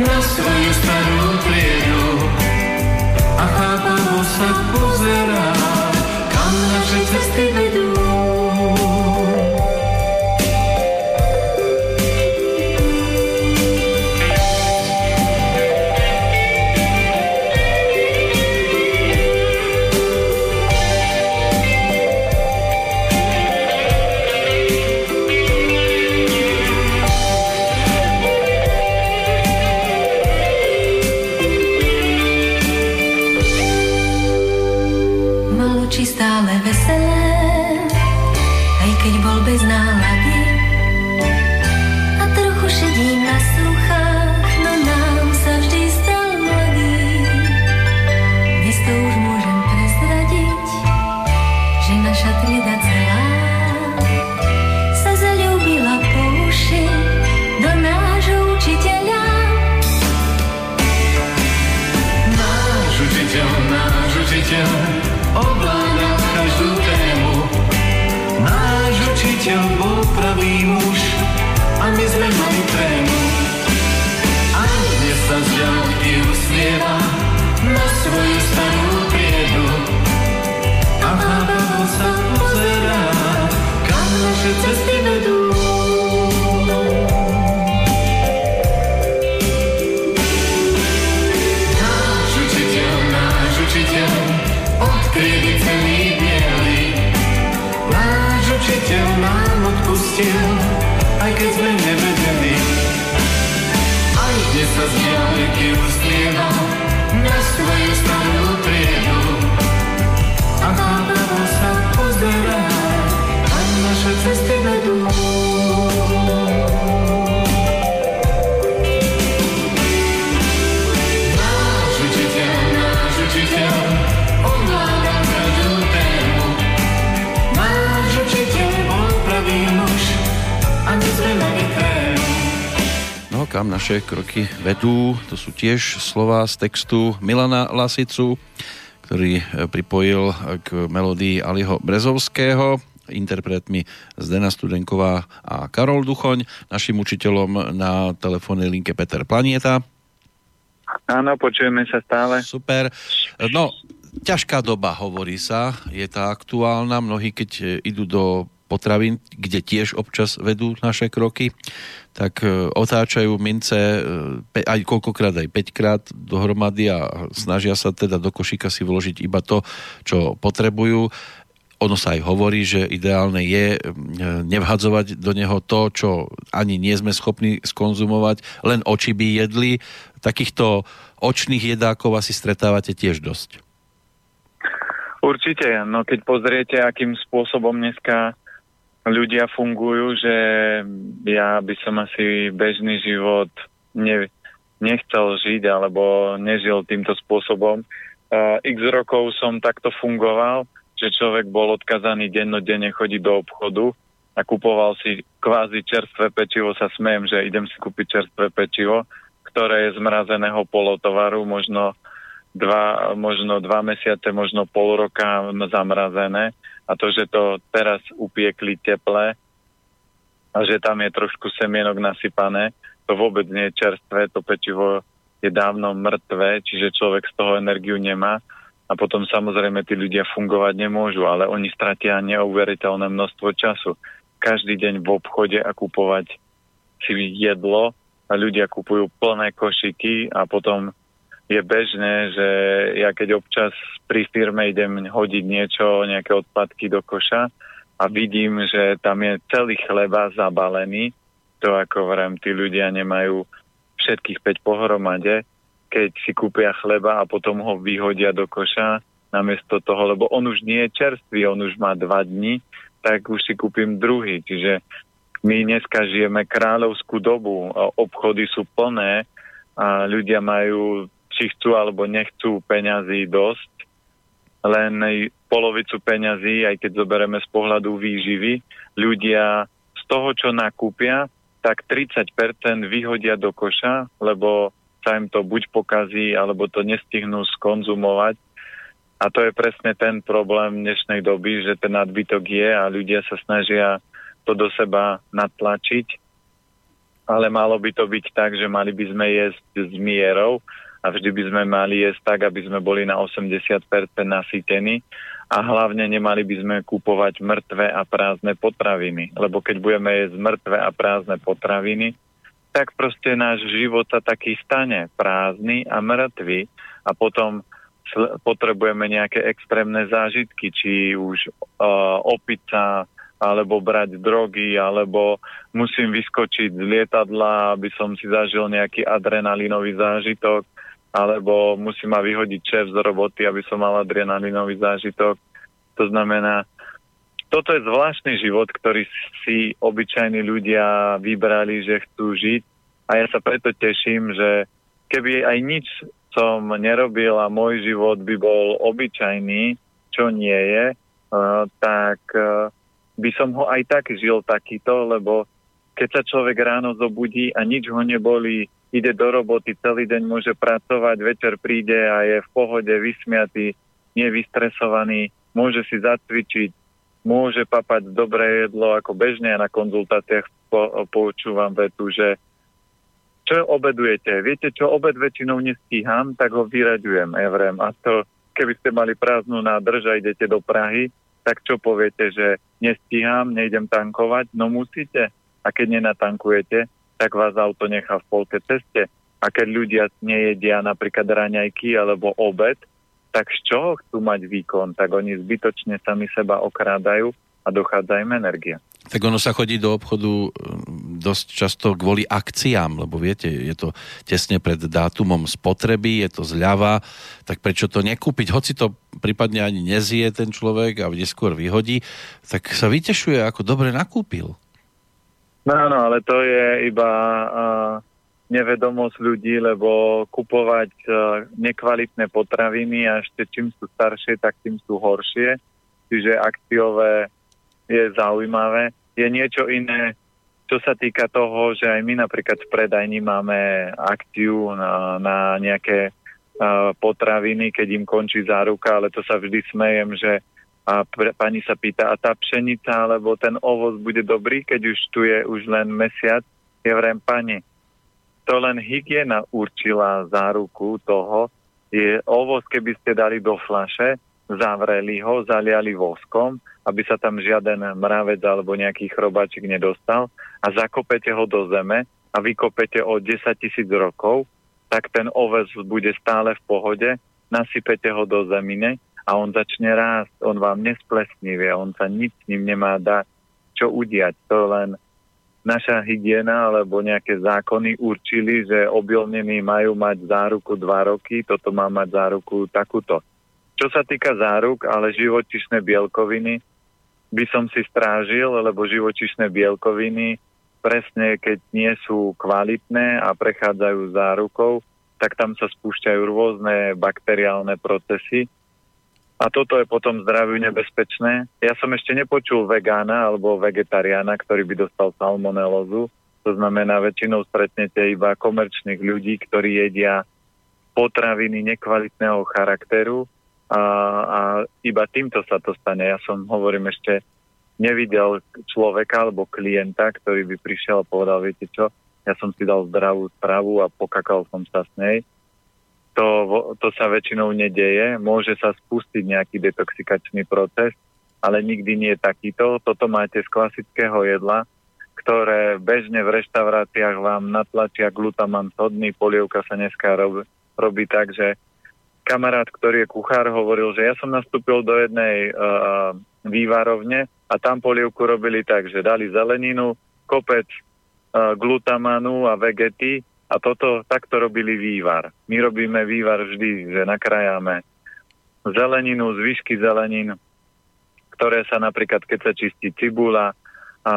na svoju starú triedu. A chápavo sa pozerá, kam naše cesty vedú. obláňa každému. Náš učiteľ pravý muž a my sme mali trému. A sa žiaľ i usmieva, I guess we'll never delete. I guess as music gives me love. Naše kroky vedú. To sú tiež slova z textu Milana Lasicu, ktorý e, pripojil k melódii Aliho Brezovského interpretmi Zdena Studenková a Karol Duchoň, našim učiteľom na telefónnej linke Peter Planieta. Áno, počujeme sa stále. Super. No, ťažká doba, hovorí sa, je tá aktuálna. Mnohí, keď e, idú do potravín, kde tiež občas vedú naše kroky, tak e, otáčajú mince e, aj koľkokrát aj 5 krát dohromady a snažia sa teda do košíka si vložiť iba to, čo potrebujú. Ono sa aj hovorí, že ideálne je e, nevhadzovať do neho to, čo ani nie sme schopní skonzumovať, len oči by jedli. Takýchto očných jedákov asi stretávate tiež dosť. Určite, no keď pozriete, akým spôsobom dneska ľudia fungujú, že ja by som asi bežný život ne, nechcel žiť alebo nežil týmto spôsobom. Uh, x rokov som takto fungoval, že človek bol odkazaný dennodenne chodiť do obchodu a kupoval si kvázi čerstvé pečivo, sa smejem, že idem si kúpiť čerstvé pečivo, ktoré je zmrazeného polotovaru, možno dva, možno dva mesiace, možno pol roka zamrazené a to, že to teraz upiekli teple a že tam je trošku semienok nasypané, to vôbec nie je čerstvé, to pečivo je dávno mŕtve, čiže človek z toho energiu nemá a potom samozrejme tí ľudia fungovať nemôžu, ale oni stratia neuveriteľné množstvo času. Každý deň v obchode a kupovať si jedlo a ľudia kupujú plné košiky a potom je bežné, že ja keď občas pri firme idem hodiť niečo, nejaké odpadky do koša a vidím, že tam je celý chleba zabalený, to ako vrem, tí ľudia nemajú všetkých 5 pohromade, keď si kúpia chleba a potom ho vyhodia do koša namiesto toho, lebo on už nie je čerstvý, on už má dva dni, tak už si kúpim druhý. Čiže my dneska žijeme kráľovskú dobu, obchody sú plné a ľudia majú či chcú alebo nechcú peňazí dosť, len polovicu peňazí, aj keď zoberieme z pohľadu výživy, ľudia z toho, čo nakúpia, tak 30% vyhodia do koša, lebo sa im to buď pokazí, alebo to nestihnú skonzumovať. A to je presne ten problém dnešnej doby, že ten nadbytok je a ľudia sa snažia to do seba natlačiť. Ale malo by to byť tak, že mali by sme jesť s mierou a vždy by sme mali jesť tak, aby sme boli na 80% nasýtení. A hlavne nemali by sme kupovať mŕtve a prázdne potraviny, lebo keď budeme jesť mŕtve a prázdne potraviny, tak proste náš život sa taký stane. Prázdny a mŕtvy. A potom potrebujeme nejaké extrémne zážitky, či už uh, opiť sa, alebo brať drogy, alebo musím vyskočiť z lietadla, aby som si zažil nejaký adrenalinový zážitok, alebo musí ma vyhodiť šéf z roboty, aby som mal adrenalinový zážitok. To znamená, toto je zvláštny život, ktorý si obyčajní ľudia vybrali, že chcú žiť a ja sa preto teším, že keby aj nič som nerobil a môj život by bol obyčajný, čo nie je, uh, tak uh, by som ho aj tak žil takýto, lebo keď sa človek ráno zobudí a nič ho neboli, ide do roboty, celý deň môže pracovať, večer príde a je v pohode, vysmiatý, nevystresovaný, môže si zacvičiť, môže papať dobré jedlo, ako bežne na konzultáciách po, počúvam vetu, že čo obedujete? Viete, čo obed väčšinou nestíham, tak ho vyraďujem, evrem. A to, keby ste mali prázdnu nádrž a idete do Prahy, tak čo poviete, že nestíham, nejdem tankovať? No musíte. A keď nenatankujete, tak vás auto nechá v polke ceste. A keď ľudia nejedia napríklad raňajky alebo obed, tak z čoho chcú mať výkon? Tak oni zbytočne sami seba okrádajú a dochádza im energia. Tak ono sa chodí do obchodu mm, dosť často kvôli akciám, lebo viete, je to tesne pred dátumom spotreby, je to zľava, tak prečo to nekúpiť? Hoci to prípadne ani nezie ten človek a neskôr vyhodí, tak sa vytešuje, ako dobre nakúpil. No áno, ale to je iba uh, nevedomosť ľudí, lebo kupovať uh, nekvalitné potraviny a ešte čím sú staršie, tak tým sú horšie. Čiže akciové je zaujímavé. Je niečo iné, čo sa týka toho, že aj my napríklad v predajni máme akciu na, na nejaké uh, potraviny, keď im končí záruka, ale to sa vždy smejem, že a pre, pani sa pýta, a tá pšenica alebo ten ovoz bude dobrý, keď už tu je už len mesiac? Ja vrem, pani, to len hygiena určila záruku toho, je ovoz, keby ste dali do flaše, zavreli ho, zaliali voskom, aby sa tam žiaden mravec alebo nejaký chrobáčik nedostal a zakopete ho do zeme a vykopete o 10 tisíc rokov, tak ten ovoz bude stále v pohode, nasypete ho do zemine a on začne rásť, on vám nesplesnivie, on sa nič s ním nemá dať, čo udiať. To len naša hygiena alebo nejaké zákony určili, že obilnení majú mať záruku dva roky, toto má mať záruku takúto. Čo sa týka záruk, ale živočišné bielkoviny by som si strážil, lebo živočišné bielkoviny presne keď nie sú kvalitné a prechádzajú zárukou, tak tam sa spúšťajú rôzne bakteriálne procesy, a toto je potom zdraviu nebezpečné. Ja som ešte nepočul vegána alebo vegetariána, ktorý by dostal salmonelózu. To znamená, väčšinou stretnete iba komerčných ľudí, ktorí jedia potraviny nekvalitného charakteru a, a iba týmto sa to stane. Ja som, hovorím ešte, nevidel človeka alebo klienta, ktorý by prišiel a povedal, viete čo, ja som si dal zdravú spravu a pokakal som sa s nej. To, to sa väčšinou nedeje. Môže sa spustiť nejaký detoxikačný proces, ale nikdy nie takýto. Toto máte z klasického jedla, ktoré bežne v reštauráciách vám natlačia glutaman sodný, polievka sa dneska robí, robí tak, že kamarát, ktorý je kuchár, hovoril, že ja som nastúpil do jednej uh, vývarovne a tam polievku robili tak, že dali zeleninu, kopec uh, glutamanu a vegety a toto takto robili vývar. My robíme vývar vždy, že nakrájame zeleninu, zvyšky zelenín, ktoré sa napríklad, keď sa čistí cibula, a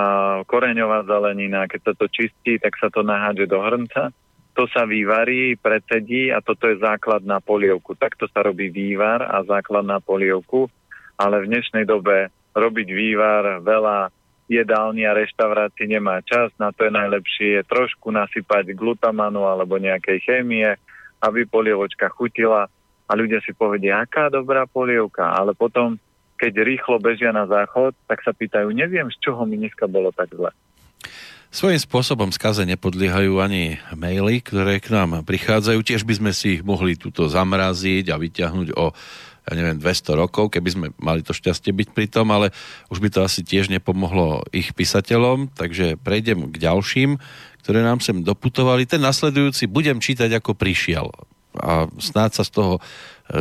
koreňová zelenina, keď sa to čistí, tak sa to nahádže do hrnca to sa vyvarí, predsedí a toto je základ na polievku. Takto sa robí vývar a základ na polievku, ale v dnešnej dobe robiť vývar veľa jedálni a reštaurácií nemá čas, na to je najlepšie je trošku nasypať glutamanu alebo nejakej chémie, aby polievočka chutila a ľudia si povedia, aká dobrá polievka, ale potom, keď rýchlo bežia na záchod, tak sa pýtajú, neviem, z čoho mi dneska bolo tak zle. Svojím spôsobom skaze nepodliehajú ani maily, ktoré k nám prichádzajú. Tiež by sme si ich mohli túto zamraziť a vyťahnuť o ja neviem, 200 rokov, keby sme mali to šťastie byť pri tom, ale už by to asi tiež nepomohlo ich písateľom, takže prejdem k ďalším, ktoré nám sem doputovali. Ten nasledujúci budem čítať ako prišiel a snáď sa z toho e,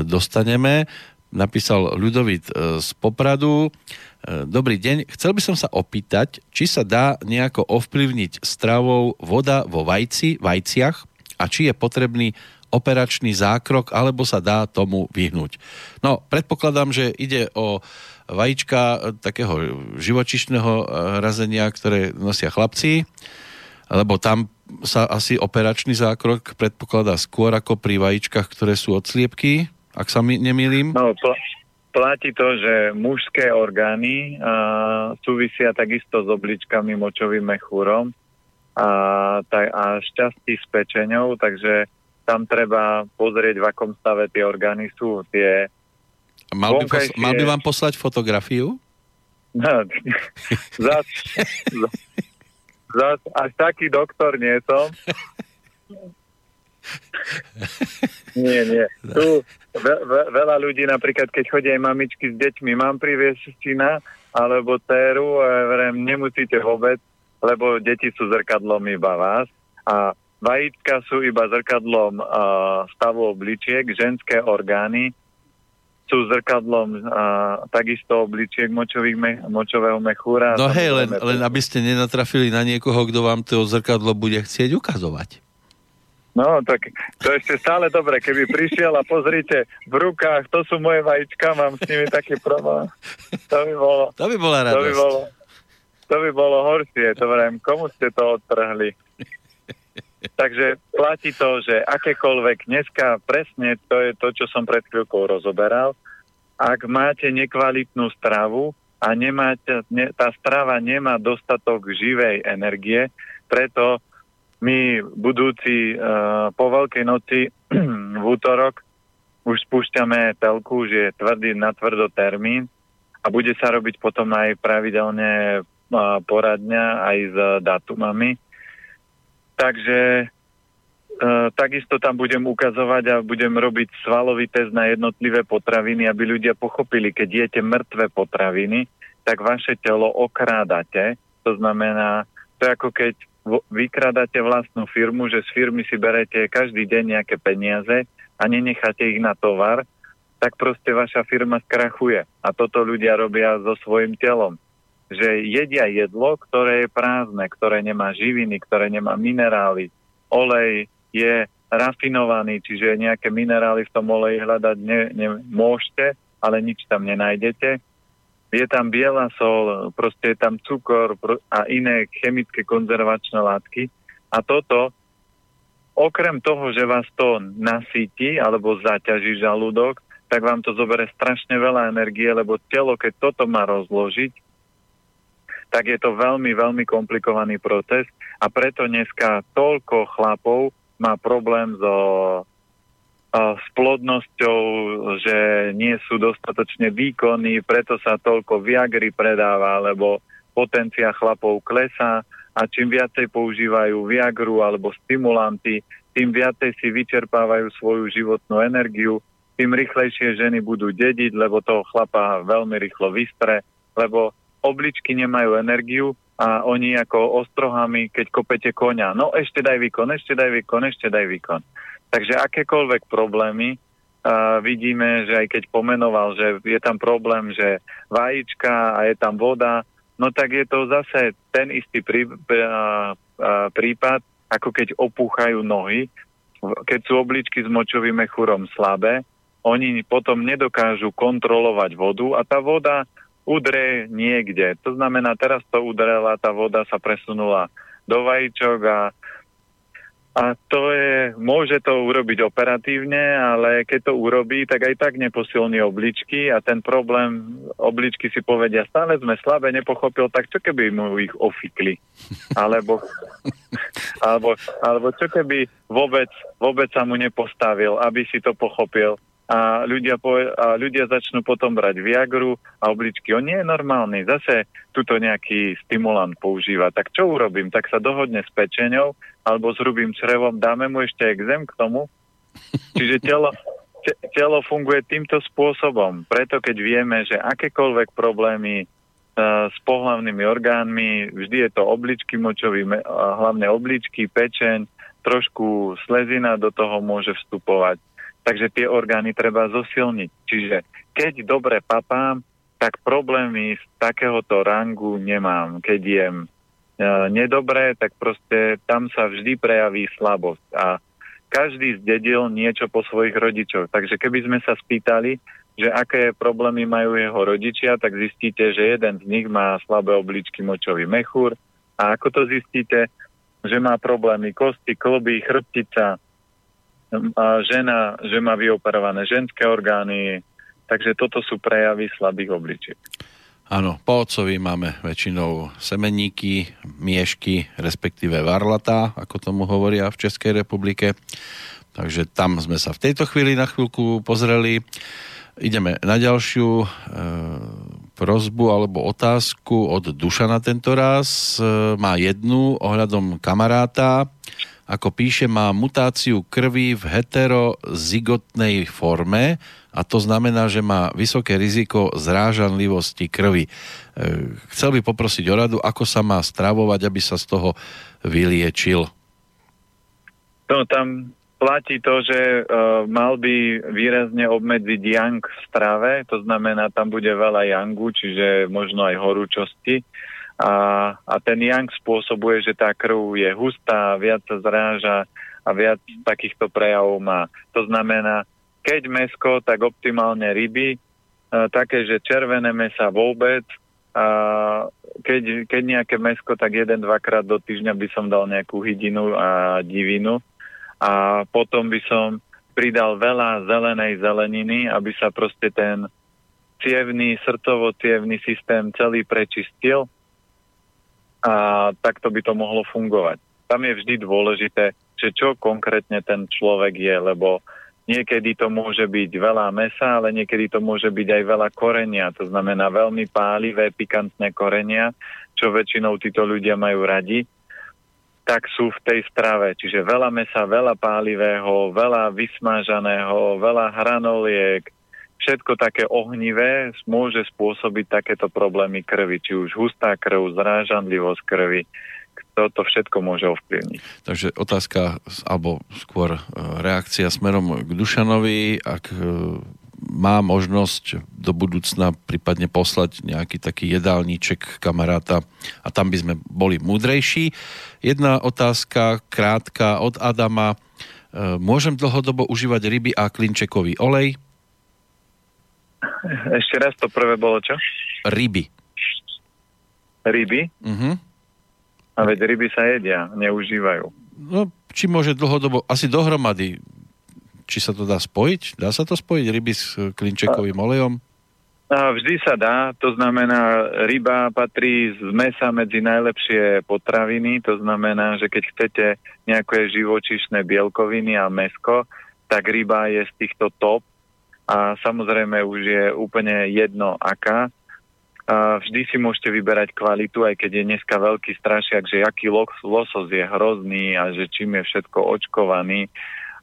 dostaneme. Napísal Ľudovit e, z Popradu. E, dobrý deň. Chcel by som sa opýtať, či sa dá nejako ovplyvniť stravou voda vo vajci, vajciach a či je potrebný operačný zákrok, alebo sa dá tomu vyhnúť. No, predpokladám, že ide o vajíčka takého živočišného e, razenia, ktoré nosia chlapci, lebo tam sa asi operačný zákrok predpokladá skôr ako pri vajíčkach, ktoré sú od sliepky, ak sa mi nemýlim. No, to, platí to, že mužské orgány a, súvisia takisto s obličkami, močovým mechúrom a, tak, a šťastí s pečeňou, takže tam treba pozrieť, v akom stave tie orgány sú. Tie mal, by pos- mal by vám poslať fotografiu? No, zas, zas, až taký doktor nie som. nie, nie. Tu ve, ve, veľa ľudí, napríklad keď chodia aj mamičky s deťmi, mám priviesť syna alebo téru, a verím, nemusíte vôbec, lebo deti sú zrkadlom iba vás a vajíčka sú iba zrkadlom uh, stavu obličiek, ženské orgány sú zrkadlom uh, takisto obličiek močových me- močového mechúra. No hej, len, len aby ste nenatrafili na niekoho, kto vám to zrkadlo bude chcieť ukazovať. No, tak to ešte stále dobre, keby prišiel a pozrite v rukách, to sú moje vajíčka, mám s nimi taký problém. To by bolo... To by bola radosť. To by bolo, to by bolo horšie, to vrajím, komu ste to odtrhli? Takže platí to, že akékoľvek dneska presne to je to, čo som pred chvíľkou rozoberal. Ak máte nekvalitnú stravu a nemáte, ne, tá strava nemá dostatok živej energie, preto my budúci uh, po Veľkej noci v útorok už spúšťame telku, že je tvrdý na tvrdo termín a bude sa robiť potom aj pravidelne uh, poradňa aj s datumami. Takže uh, takisto tam budem ukazovať a budem robiť svalový test na jednotlivé potraviny, aby ľudia pochopili, keď jete mŕtve potraviny, tak vaše telo okrádate. To znamená, to ako keď vykradate vlastnú firmu, že z firmy si berete každý deň nejaké peniaze a nenecháte ich na tovar, tak proste vaša firma skrachuje. A toto ľudia robia so svojim telom. Že jedia jedlo, ktoré je prázdne, ktoré nemá živiny, ktoré nemá minerály. Olej je rafinovaný, čiže nejaké minerály v tom oleji hľadať ne, ne, ale nič tam nenájdete je tam biela sol, proste je tam cukor a iné chemické konzervačné látky. A toto, okrem toho, že vás to nasíti alebo zaťaží žalúdok, tak vám to zobere strašne veľa energie, lebo telo, keď toto má rozložiť, tak je to veľmi, veľmi komplikovaný proces a preto dneska toľko chlapov má problém so s plodnosťou, že nie sú dostatočne výkonní, preto sa toľko viagry predáva, lebo potencia chlapov klesá a čím viacej používajú viagru alebo stimulanty, tým viacej si vyčerpávajú svoju životnú energiu, tým rýchlejšie ženy budú dediť, lebo toho chlapa veľmi rýchlo vystre, lebo obličky nemajú energiu a oni ako ostrohami, keď kopete konia, no ešte daj výkon, ešte daj výkon, ešte daj výkon. Takže akékoľvek problémy, uh, vidíme, že aj keď pomenoval, že je tam problém, že vajíčka a je tam voda, no tak je to zase ten istý prí, uh, uh, prípad, ako keď opúchajú nohy, keď sú obličky s močovým mechúrom slabé, oni potom nedokážu kontrolovať vodu a tá voda udre niekde. To znamená, teraz to udrela, tá voda sa presunula do vajíčok a a to je, môže to urobiť operatívne, ale keď to urobí, tak aj tak neposilní obličky a ten problém, obličky si povedia, stále sme slabé, nepochopil, tak čo keby mu ich ofikli? Alebo, alebo, alebo čo keby vôbec, vôbec sa mu nepostavil, aby si to pochopil? A ľudia, po, a ľudia začnú potom brať Viagru a obličky. On nie je normálny, zase tuto nejaký stimulant používa. Tak čo urobím? Tak sa dohodne s pečenou alebo s hrubým črevom, dáme mu ešte exém k tomu. Čiže telo, te, telo funguje týmto spôsobom. Preto keď vieme, že akékoľvek problémy uh, s pohlavnými orgánmi, vždy je to obličky močový, hlavne obličky, pečeň, trošku slezina do toho môže vstupovať takže tie orgány treba zosilniť. Čiže keď dobre papám, tak problémy z takéhoto rangu nemám. Keď jem e, nedobré, tak proste tam sa vždy prejaví slabosť. A každý zdedil niečo po svojich rodičoch. Takže keby sme sa spýtali, že aké problémy majú jeho rodičia, tak zistíte, že jeden z nich má slabé obličky močový mechúr. A ako to zistíte? Že má problémy kosti, kloby, chrbtica, žena, že má vyoperované ženské orgány, takže toto sú prejavy slabých obličiek. Áno, po otcovi máme väčšinou semenníky, miešky, respektíve varlatá, ako tomu hovoria v Českej republike. Takže tam sme sa v tejto chvíli na chvíľku pozreli. Ideme na ďalšiu e, prozbu alebo otázku od Dušana tento raz. E, má jednu ohľadom kamaráta, ako píše, má mutáciu krvi v heterozygotnej forme a to znamená, že má vysoké riziko zrážanlivosti krvi. E, chcel by poprosiť o radu, ako sa má stravovať, aby sa z toho vyliečil. No tam platí to, že uh, mal by výrazne obmedziť yang v strave, to znamená, tam bude veľa yangu, čiže možno aj horúčosti a, a ten yang spôsobuje, že tá krv je hustá, viac sa zráža a viac takýchto prejavov má. To znamená, keď mesko, tak optimálne ryby, a, také, že červené mesa vôbec, a keď, keď nejaké mesko, tak jeden, dvakrát do týždňa by som dal nejakú hydinu a divinu a potom by som pridal veľa zelenej zeleniny, aby sa proste ten cievný, srdcovo-cievný systém celý prečistil a takto by to mohlo fungovať. Tam je vždy dôležité, že čo konkrétne ten človek je, lebo niekedy to môže byť veľa mesa, ale niekedy to môže byť aj veľa korenia, to znamená veľmi pálivé, pikantné korenia, čo väčšinou títo ľudia majú radi, tak sú v tej strave. Čiže veľa mesa, veľa pálivého, veľa vysmážaného, veľa hranoliek, všetko také ohnivé môže spôsobiť takéto problémy krvi, či už hustá krv, zrážanlivosť krvi, toto všetko môže ovplyvniť. Takže otázka, alebo skôr e, reakcia smerom k Dušanovi, ak e, má možnosť do budúcna prípadne poslať nejaký taký jedálniček kamaráta a tam by sme boli múdrejší. Jedna otázka, krátka od Adama. E, môžem dlhodobo užívať ryby a klinčekový olej? Ešte raz to prvé bolo čo? Ryby. Ryby? Uh-huh. A veď ryby sa jedia, neužívajú. No, či môže dlhodobo, asi dohromady, či sa to dá spojiť? Dá sa to spojiť, ryby s klinčekovým olejom? A vždy sa dá, to znamená, ryba patrí z mesa medzi najlepšie potraviny, to znamená, že keď chcete nejaké živočišné bielkoviny a mesko, tak ryba je z týchto top a samozrejme už je úplne jedno aká. A vždy si môžete vyberať kvalitu, aj keď je dneska veľký strašiak, že aký losos je hrozný a že čím je všetko očkovaný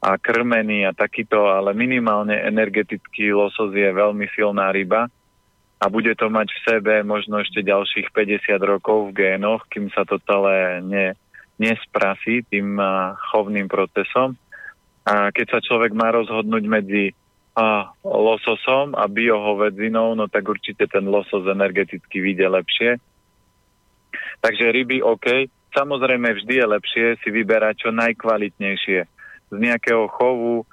a krmený a takýto, ale minimálne energetický losos je veľmi silná ryba a bude to mať v sebe možno ešte ďalších 50 rokov v génoch, kým sa to celé ne, nesprasí tým chovným procesom. A keď sa človek má rozhodnúť medzi a lososom a biohovedzinou, no tak určite ten losos energeticky vyjde lepšie. Takže ryby OK. Samozrejme vždy je lepšie si vyberať čo najkvalitnejšie. Z nejakého chovu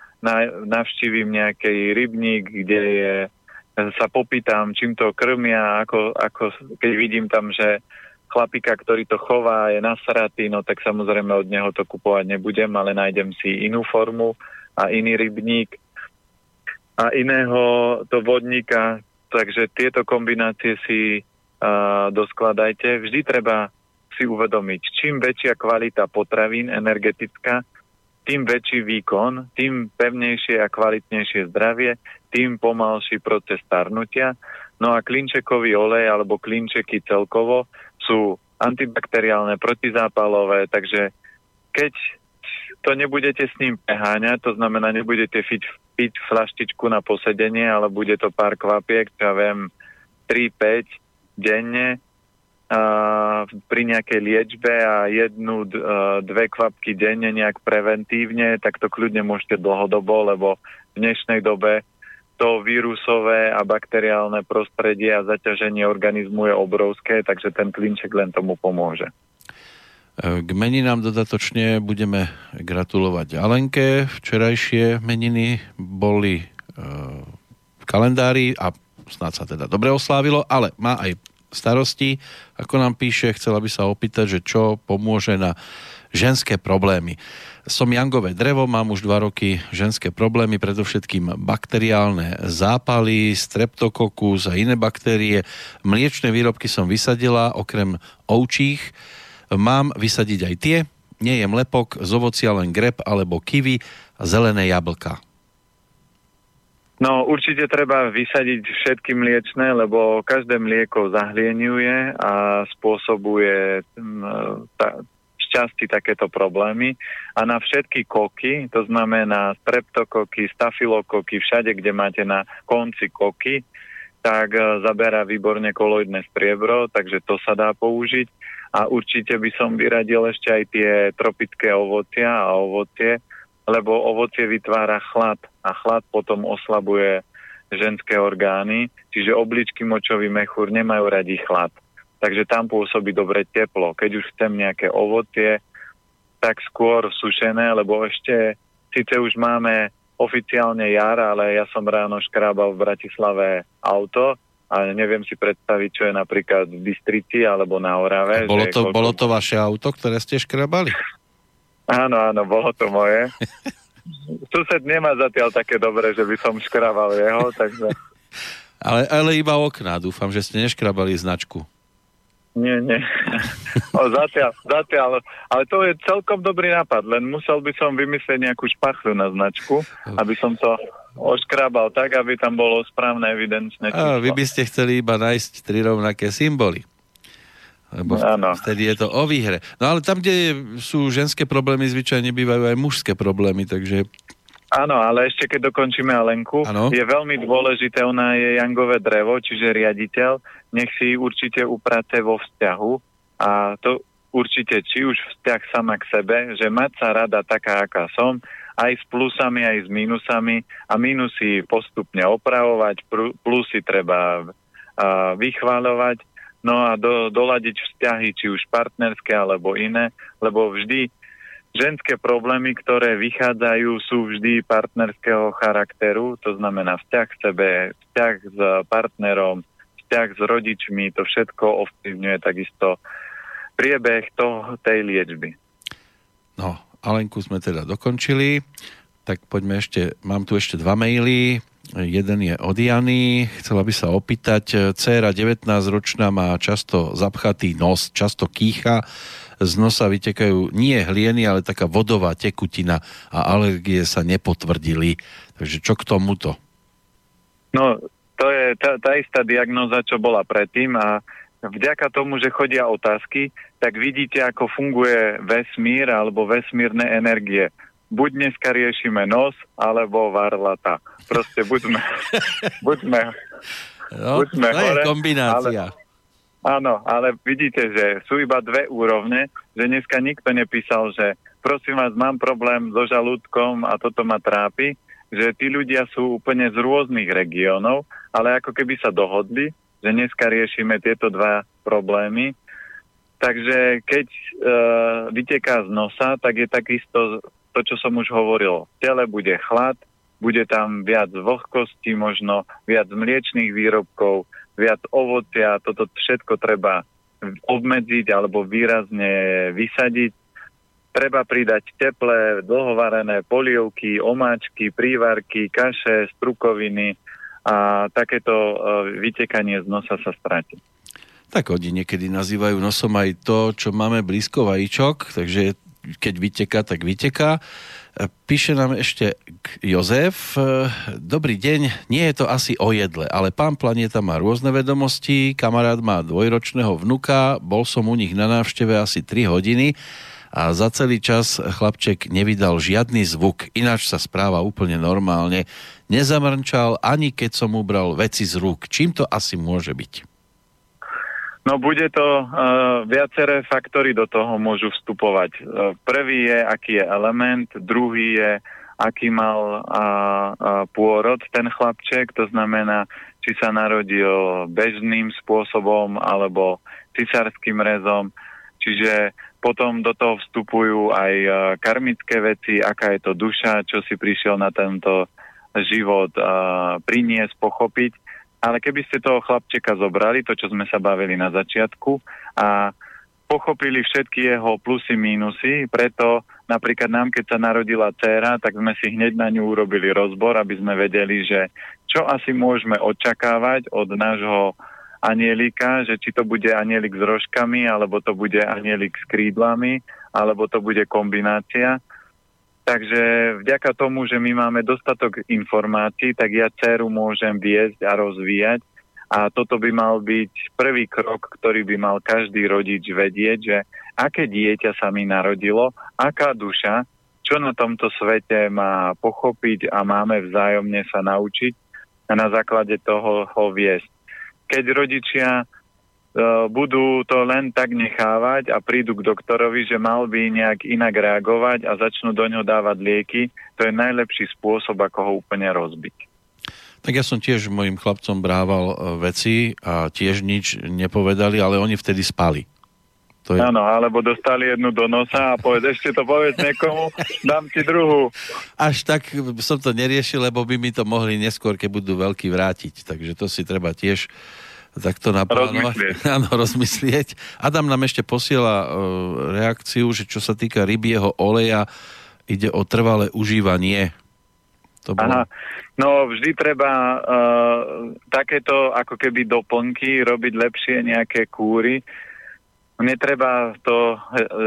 navštívim nejaký rybník, kde je, sa popýtam, čím to krmia, ako, ako keď vidím tam, že chlapika, ktorý to chová, je nasratý, no tak samozrejme od neho to kupovať nebudem, ale nájdem si inú formu a iný rybník a iného to vodníka, takže tieto kombinácie si uh, doskladajte. Vždy treba si uvedomiť, čím väčšia kvalita potravín energetická, tým väčší výkon, tým pevnejšie a kvalitnejšie zdravie, tým pomalší proces starnutia. No a klinčekový olej alebo klinčeky celkovo sú antibakteriálne, protizápalové, takže keď to nebudete s ním preháňať, to znamená, nebudete piť, piť flaštičku na posedenie, ale bude to pár kvapiek, ja viem, 3-5 denne a pri nejakej liečbe a jednu, dve kvapky denne nejak preventívne, tak to kľudne môžete dlhodobo, lebo v dnešnej dobe to vírusové a bakteriálne prostredie a zaťaženie organizmu je obrovské, takže ten klinček len tomu pomôže. K meninám dodatočne budeme gratulovať Alenke. Včerajšie meniny boli e, v kalendári a snad sa teda dobre oslávilo, ale má aj starosti. Ako nám píše, chcela by sa opýtať, že čo pomôže na ženské problémy. Som jangové drevo, mám už dva roky ženské problémy, predovšetkým bakteriálne zápaly, streptokokus a iné baktérie. Mliečne výrobky som vysadila, okrem ovčích Mám vysadiť aj tie, nie je mlepok, z ovocia len grep alebo kiwi a zelené jablka. No určite treba vysadiť všetky mliečne, lebo každé mlieko zahlieniuje a spôsobuje ta, šťastí takéto problémy. A na všetky koky, to znamená streptokoky, stafilokoky, všade, kde máte na konci koky, tak e, zaberá výborne koloidné striebro, takže to sa dá použiť a určite by som vyradil ešte aj tie tropické ovocia a ovocie, lebo ovocie vytvára chlad a chlad potom oslabuje ženské orgány, čiže obličky močový mechúr nemajú radi chlad. Takže tam pôsobí dobre teplo. Keď už chcem nejaké ovocie, tak skôr sušené, lebo ešte síce už máme oficiálne jar, ale ja som ráno škrábal v Bratislave auto a neviem si predstaviť, čo je napríklad v Bystrici alebo na Orave. A bolo, to, koľko... bolo to vaše auto, ktoré ste škrabali? Áno, áno, bolo to moje. Sused nemá zatiaľ také dobré, že by som škrabal jeho, takže... Ale, ale iba okná, dúfam, že ste neškrabali značku. Nie, nie. O, zatiaľ, zatiaľ. Ale to je celkom dobrý nápad, len musel by som vymyslieť nejakú špachlu na značku, aby som to oškrabal tak, aby tam bolo správne evidenčné číslo. A vy by ste chceli iba nájsť tri rovnaké symboly. Lebo ano. vtedy je to o výhre. No ale tam, kde sú ženské problémy, zvyčajne bývajú aj mužské problémy, takže... Áno, ale ešte keď dokončíme Alenku, ano? je veľmi dôležité, ona je jangové drevo, čiže riaditeľ, nech si určite uprace vo vzťahu a to určite či už vzťah sama k sebe, že mať sa rada taká, aká som, aj s plusami, aj s mínusami a mínusy postupne opravovať, plusy treba vychváľovať, no a do, doladiť vzťahy, či už partnerské alebo iné, lebo vždy ženské problémy, ktoré vychádzajú, sú vždy partnerského charakteru, to znamená vzťah k sebe, vzťah s partnerom, vzťah s rodičmi, to všetko ovplyvňuje takisto priebeh toho, tej liečby. No, Alenku sme teda dokončili, tak poďme ešte, mám tu ešte dva maily. Jeden je od Jany, chcela by sa opýtať, dcera 19-ročná má často zapchatý nos, často kýcha, z nosa vytekajú nie hlieny, ale taká vodová tekutina a alergie sa nepotvrdili. Takže čo k tomuto? No, to je tá, tá istá diagnoza, čo bola predtým a vďaka tomu, že chodia otázky, tak vidíte, ako funguje vesmír alebo vesmírne energie. Buď dneska riešime nos, alebo varlata. Proste buďme, buďme, no, buďme to hore. je kombinácia. Ale, áno, ale vidíte, že sú iba dve úrovne, že dneska nikto nepísal, že prosím vás, mám problém so žalúdkom a toto ma trápi, že tí ľudia sú úplne z rôznych regiónov, ale ako keby sa dohodli, že dneska riešime tieto dva problémy Takže keď e, vyteká z nosa, tak je takisto to, čo som už hovoril. V tele bude chlad, bude tam viac vlhkosti, možno viac mliečných výrobkov, viac ovocia, toto všetko treba obmedziť alebo výrazne vysadiť. Treba pridať teplé, dlhovarené polievky, omáčky, prívarky, kaše, strukoviny a takéto e, vytekanie z nosa sa stratí. Tak oni niekedy nazývajú nosom aj to, čo máme blízko vajíčok, takže keď vyteká, tak vyteká. Píše nám ešte Jozef. Dobrý deň, nie je to asi o jedle, ale pán Planeta má rôzne vedomosti, kamarát má dvojročného vnuka, bol som u nich na návšteve asi 3 hodiny a za celý čas chlapček nevydal žiadny zvuk, ináč sa správa úplne normálne. Nezamrčal ani keď som mu bral veci z rúk. Čím to asi môže byť? No bude to, uh, viaceré faktory do toho môžu vstupovať. Uh, prvý je, aký je element, druhý je, aký mal uh, uh, pôrod ten chlapček, to znamená, či sa narodil bežným spôsobom alebo cisárským rezom. Čiže potom do toho vstupujú aj uh, karmické veci, aká je to duša, čo si prišiel na tento život uh, priniesť, pochopiť ale keby ste toho chlapčeka zobrali, to, čo sme sa bavili na začiatku, a pochopili všetky jeho plusy, mínusy, preto napríklad nám, keď sa narodila dcéra, tak sme si hneď na ňu urobili rozbor, aby sme vedeli, že čo asi môžeme očakávať od nášho anielika, že či to bude anielik s rožkami, alebo to bude anielik s krídlami, alebo to bude kombinácia. Takže vďaka tomu, že my máme dostatok informácií, tak ja dceru môžem viesť a rozvíjať. A toto by mal byť prvý krok, ktorý by mal každý rodič vedieť, že aké dieťa sa mi narodilo, aká duša, čo na tomto svete má pochopiť a máme vzájomne sa naučiť a na základe toho ho viesť. Keď rodičia budú to len tak nechávať a prídu k doktorovi, že mal by nejak inak reagovať a začnú do ňoho dávať lieky, to je najlepší spôsob, ako ho úplne rozbiť. Tak ja som tiež mojim chlapcom brával e, veci a tiež nič nepovedali, ale oni vtedy spali. To je... Áno, alebo dostali jednu do nosa a povedz, ešte to povedz niekomu, dám ti druhú. Až tak som to neriešil, lebo by mi to mohli neskôr, keď budú veľký vrátiť. Takže to si treba tiež takto naplánovať. Rozmyslieť. Áno, rozmyslieť. Adam nám ešte posiela uh, reakciu, že čo sa týka rybieho oleja, ide o trvalé užívanie. To bolo... Aha. No vždy treba uh, takéto ako keby doplnky robiť lepšie nejaké kúry. Netreba to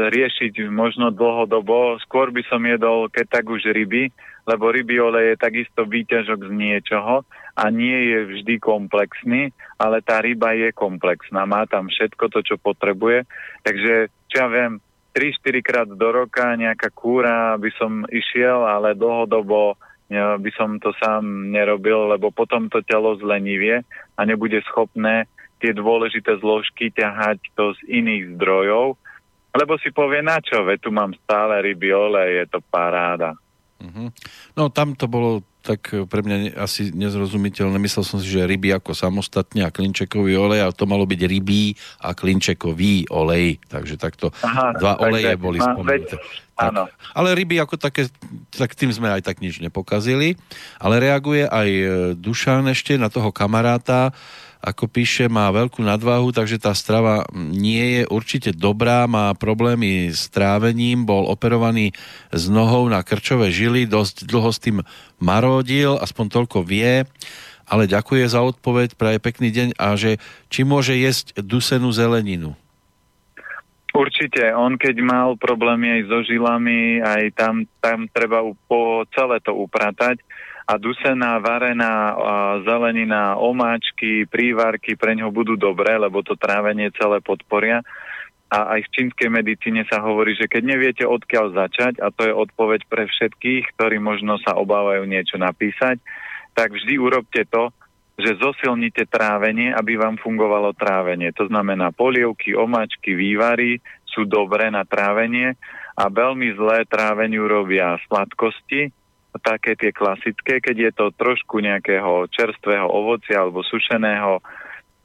riešiť možno dlhodobo. Skôr by som jedol, keď tak už ryby, lebo ryby olej je takisto výťažok z niečoho a nie je vždy komplexný, ale tá ryba je komplexná, má tam všetko to, čo potrebuje. Takže, čo ja viem, 3-4 krát do roka nejaká kúra by som išiel, ale dlhodobo by som to sám nerobil, lebo potom to telo zlenivie a nebude schopné tie dôležité zložky ťahať to z iných zdrojov, lebo si povie na čo, veď tu mám stále ryby olej, je to paráda. Mm-hmm. No tam to bolo tak pre mňa asi nezrozumiteľné. Myslel som si, že ryby ako samostatne a klinčekový olej, ale to malo byť rybí a klinčekový olej. Takže takto Aha, dva takže, oleje boli spomenuté. Áno. Ale ryby ako také, tak tým sme aj tak nič nepokazili. Ale reaguje aj e, Dušan ešte na toho kamaráta, ako píše, má veľkú nadvahu, takže tá strava nie je určite dobrá, má problémy s trávením, bol operovaný s nohou na krčové žily, dosť dlho s tým marodil, aspoň toľko vie, ale ďakuje za odpoveď, praje pekný deň a že či môže jesť dusenú zeleninu. Určite, on keď mal problémy aj so žilami, aj tam, tam treba po celé to upratať a dusená, varená, zelenina, omáčky, prívarky pre ňo budú dobré, lebo to trávenie celé podporia. A aj v čínskej medicíne sa hovorí, že keď neviete odkiaľ začať, a to je odpoveď pre všetkých, ktorí možno sa obávajú niečo napísať, tak vždy urobte to, že zosilnite trávenie, aby vám fungovalo trávenie. To znamená polievky, omáčky, vývary sú dobré na trávenie a veľmi zlé tráveniu robia sladkosti, také tie klasické, keď je to trošku nejakého čerstvého ovocia alebo sušeného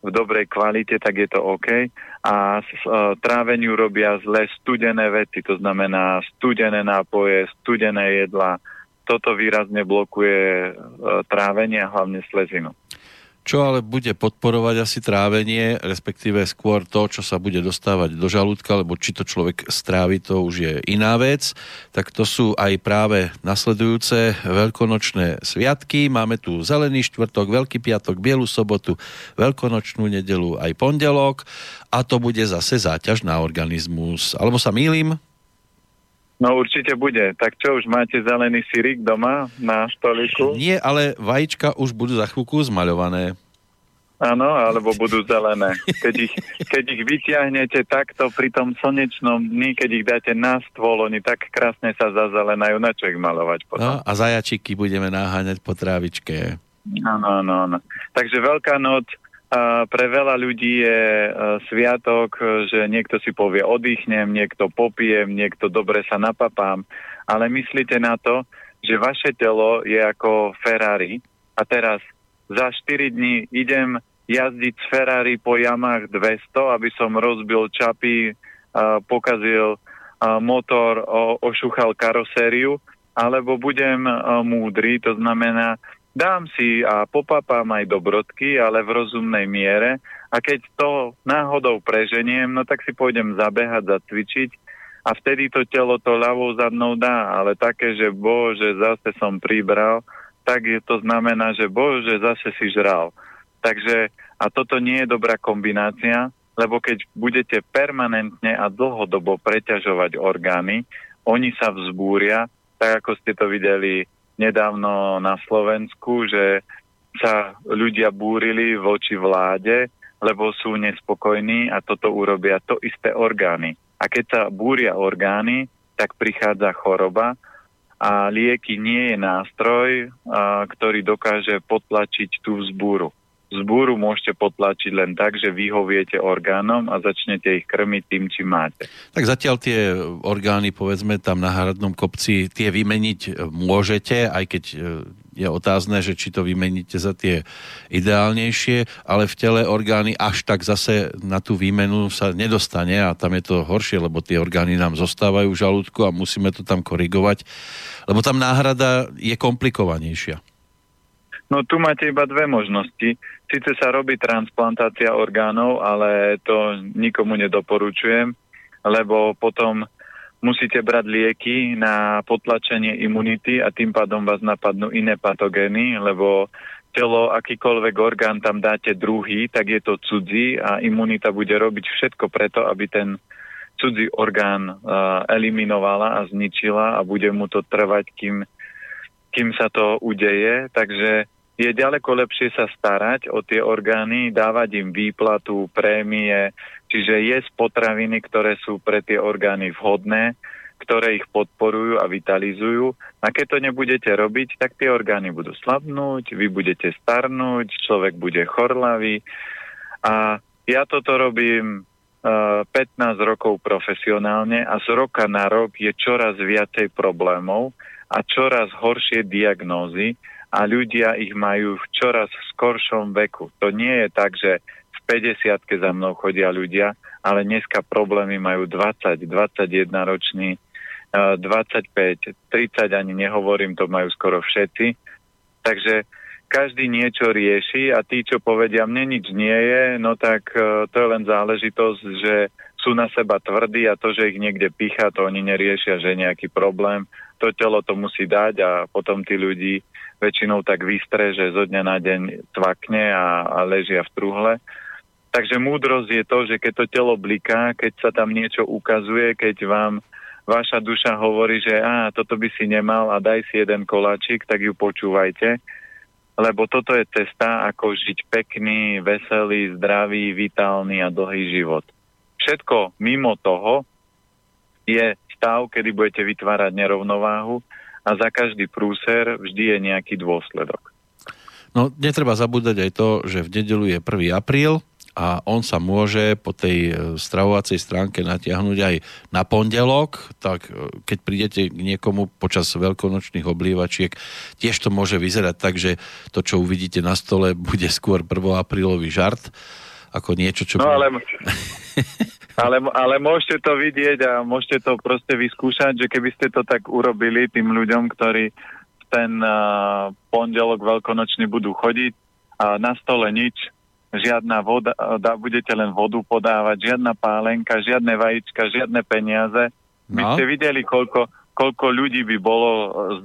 v dobrej kvalite, tak je to OK. A s, e, tráveniu robia zle studené veci, to znamená studené nápoje, studené jedla. Toto výrazne blokuje e, trávenie a hlavne slezinu. Čo ale bude podporovať asi trávenie, respektíve skôr to, čo sa bude dostávať do žalúdka, lebo či to človek strávi, to už je iná vec. Tak to sú aj práve nasledujúce veľkonočné sviatky. Máme tu Zelený štvrtok, Veľký piatok, Bielu sobotu, Veľkonočnú nedelu, aj pondelok. A to bude zase záťaž na organizmus. Alebo sa mýlim? No určite bude. Tak čo, už máte zelený syrik doma na stoliku? Nie, ale vajíčka už budú za chvíľku zmaľované. Áno, alebo budú zelené. Keď ich, keď ich vyťahnete takto pri tom slnečnom dni, keď ich dáte na stôl, oni tak krásne sa zazelenajú, na čo ich malovať potom. No, a zajačiky budeme naháňať po trávičke. Áno, áno, áno. Takže Veľká noc pre veľa ľudí je e, sviatok, že niekto si povie oddychnem, niekto popijem, niekto dobre sa napapám, ale myslíte na to, že vaše telo je ako Ferrari a teraz za 4 dní idem jazdiť z Ferrari po jamách 200, aby som rozbil čapy, pokazil motor, ošúchal karosériu, alebo budem múdry, to znamená, dám si a popapám aj dobrodky, ale v rozumnej miere a keď to náhodou preženiem, no tak si pôjdem zabehať, zacvičiť a vtedy to telo to ľavou zadnou dá, ale také, že bože, zase som pribral, tak to znamená, že bože, zase si žral. Takže a toto nie je dobrá kombinácia, lebo keď budete permanentne a dlhodobo preťažovať orgány, oni sa vzbúria, tak ako ste to videli nedávno na Slovensku, že sa ľudia búrili voči vláde, lebo sú nespokojní a toto urobia to isté orgány. A keď sa búria orgány, tak prichádza choroba a lieky nie je nástroj, ktorý dokáže potlačiť tú vzbúru. Zbúru môžete potlačiť len tak, že vyhoviete orgánom a začnete ich krmiť tým, či máte. Tak zatiaľ tie orgány, povedzme, tam na hradnom kopci, tie vymeniť môžete, aj keď e, je otázne, že či to vymeníte za tie ideálnejšie, ale v tele orgány až tak zase na tú výmenu sa nedostane a tam je to horšie, lebo tie orgány nám zostávajú v žalúdku a musíme to tam korigovať, lebo tam náhrada je komplikovanejšia. No tu máte iba dve možnosti. Sice sa robí transplantácia orgánov, ale to nikomu nedoporučujem, lebo potom musíte brať lieky na potlačenie imunity a tým pádom vás napadnú iné patogény, lebo telo, akýkoľvek orgán tam dáte druhý, tak je to cudzí a imunita bude robiť všetko preto, aby ten cudzí orgán uh, eliminovala a zničila a bude mu to trvať, kým, kým sa to udeje. Takže je ďaleko lepšie sa starať o tie orgány, dávať im výplatu, prémie, čiže jesť potraviny, ktoré sú pre tie orgány vhodné, ktoré ich podporujú a vitalizujú. A keď to nebudete robiť, tak tie orgány budú slabnúť, vy budete starnúť, človek bude chorlavý. A ja toto robím uh, e, 15 rokov profesionálne a z roka na rok je čoraz viacej problémov a čoraz horšie diagnózy, a ľudia ich majú v čoraz skoršom veku. To nie je tak, že v 50 za mnou chodia ľudia, ale dneska problémy majú 20, 21 roční, 25, 30 ani nehovorím, to majú skoro všetci. Takže každý niečo rieši a tí, čo povedia, mne nič nie je, no tak e, to je len záležitosť, že sú na seba tvrdí a to, že ich niekde pícha, to oni neriešia, že je nejaký problém. To telo to musí dať a potom tí ľudí väčšinou tak vystre, že zo dňa na deň tvakne a, a ležia v truhle. Takže múdrosť je to, že keď to telo bliká, keď sa tam niečo ukazuje, keď vám vaša duša hovorí, že á, toto by si nemal a daj si jeden koláčik, tak ju počúvajte. Lebo toto je cesta, ako žiť pekný, veselý, zdravý, vitálny a dlhý život. Všetko mimo toho je stav, kedy budete vytvárať nerovnováhu a za každý prúser vždy je nejaký dôsledok. No, netreba zabúdať aj to, že v nedelu je 1. apríl a on sa môže po tej e, stravovacej stránke natiahnuť aj na pondelok, tak e, keď prídete k niekomu počas veľkonočných oblievačiek, tiež to môže vyzerať tak, že to, čo uvidíte na stole, bude skôr 1. aprílový žart, ako niečo, čo... No ale, ale, ale môžete to vidieť a môžete to proste vyskúšať, že keby ste to tak urobili tým ľuďom, ktorí v ten uh, pondelok veľkonočný budú chodiť a na stole nič, žiadna voda, da, budete len vodu podávať, žiadna pálenka, žiadne vajíčka, žiadne peniaze. No. By ste videli, koľko, koľko ľudí by bolo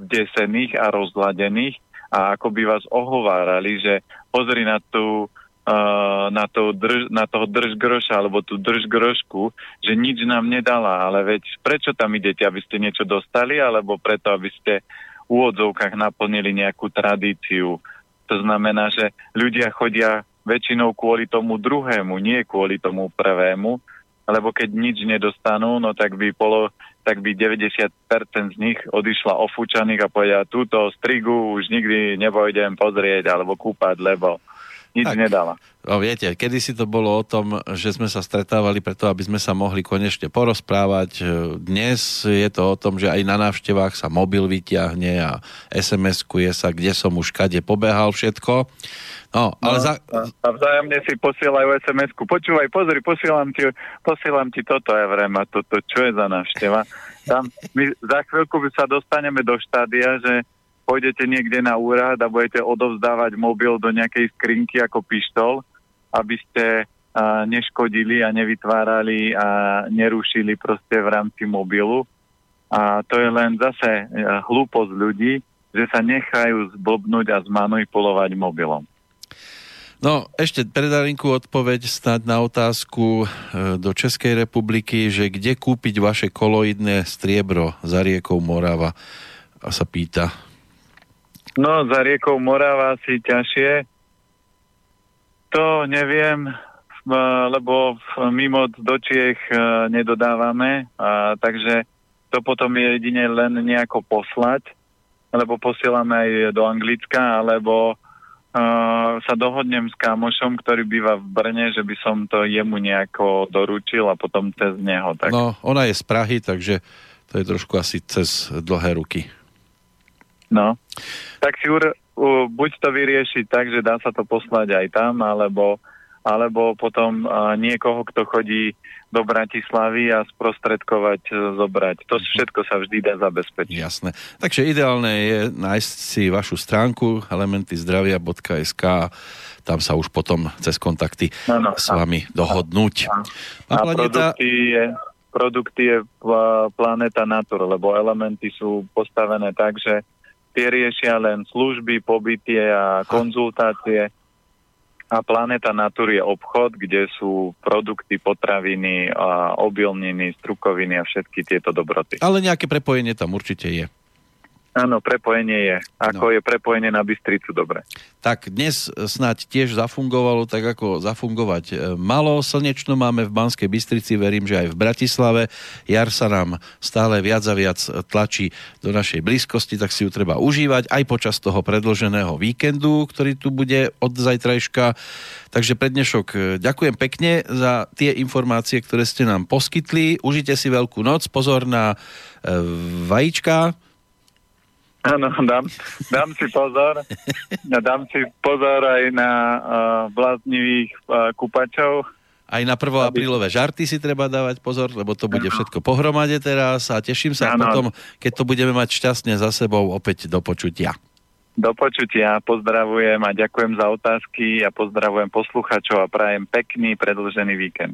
zdesených a rozladených a ako by vás ohovárali, že pozri na tú uh, na, to drž, na toho držgroša alebo tú držgrošku, že nič nám nedala, ale veď prečo tam idete, aby ste niečo dostali, alebo preto, aby ste v úvodzovkách naplnili nejakú tradíciu. To znamená, že ľudia chodia väčšinou kvôli tomu druhému, nie kvôli tomu prvému, lebo keď nič nedostanú, no tak by polo, tak by 90% z nich odišla ofúčaných a povedia, túto strigu už nikdy nepojdem pozrieť alebo kúpať, lebo nič tak, nedala. No viete, kedy si to bolo o tom, že sme sa stretávali preto, aby sme sa mohli konečne porozprávať. Dnes je to o tom, že aj na návštevách sa mobil vyťahne a SMS-kuje sa, kde som už kade pobehal všetko. No, ale no, za... A vzájomne si posielajú SMS-ku. Počúvaj, pozri, posielam ti, posielam ti toto, ja vrem, a toto, čo je za návšteva. Tam, my za chvíľku sa dostaneme do štádia, že pôjdete niekde na úrad a budete odovzdávať mobil do nejakej skrinky ako pištol, aby ste a, neškodili a nevytvárali a nerušili proste v rámci mobilu. A to je len zase e, hlúposť ľudí, že sa nechajú zblbnúť a zmanipulovať mobilom. No, ešte predarinku odpoveď snad na otázku e, do Českej republiky, že kde kúpiť vaše koloidné striebro za riekou Morava? A sa pýta No, za riekou Morava si ťažšie. To neviem, lebo mimo do Čiech e, nedodávame, a, takže to potom je jedine len nejako poslať, alebo posielame aj do Anglicka, alebo uh, sa dohodnem s kamošom, ktorý býva v Brne, že by som to jemu nejako doručil a potom cez neho. Tak. No, ona je z Prahy, takže to je trošku asi cez dlhé ruky. No, tak si ur, uh, buď to vyriešiť tak, že dá sa to poslať aj tam, alebo, alebo potom uh, niekoho, kto chodí do Bratislavy a sprostredkovať, uh, zobrať. To mhm. všetko sa vždy dá zabezpečiť. Jasné. Takže ideálne je nájsť si vašu stránku elementyzdravia.sk tam sa už potom cez kontakty no, no, s vami dohodnúť. A, a planeta... produkty je, produkty je Planeta Natur, lebo elementy sú postavené tak, že tie riešia len služby, pobytie a konzultácie. A Planeta Natur je obchod, kde sú produkty, potraviny, a obilniny, strukoviny a všetky tieto dobroty. Ale nejaké prepojenie tam určite je. Áno, prepojenie je. Ako no. je prepojenie na Bystricu, dobre. Tak dnes snáď tiež zafungovalo tak, ako zafungovať e, malo. Slnečno máme v Banskej Bystrici, verím, že aj v Bratislave. Jar sa nám stále viac a viac tlačí do našej blízkosti, tak si ju treba užívať aj počas toho predloženého víkendu, ktorý tu bude od zajtrajška. Takže pre dnešok e, ďakujem pekne za tie informácie, ktoré ste nám poskytli. Užite si veľkú noc, pozor na e, vajíčka, Áno, dám, dám si pozor. Dám si pozor aj na uh, bláznivých uh, kúpačov. Aj na 1. aprílové žarty si treba dávať pozor, lebo to bude všetko pohromade teraz a teším sa ano. potom, keď to budeme mať šťastne za sebou opäť do počutia. Do počutia, pozdravujem a ďakujem za otázky a pozdravujem posluchačov a prajem pekný predlžený víkend.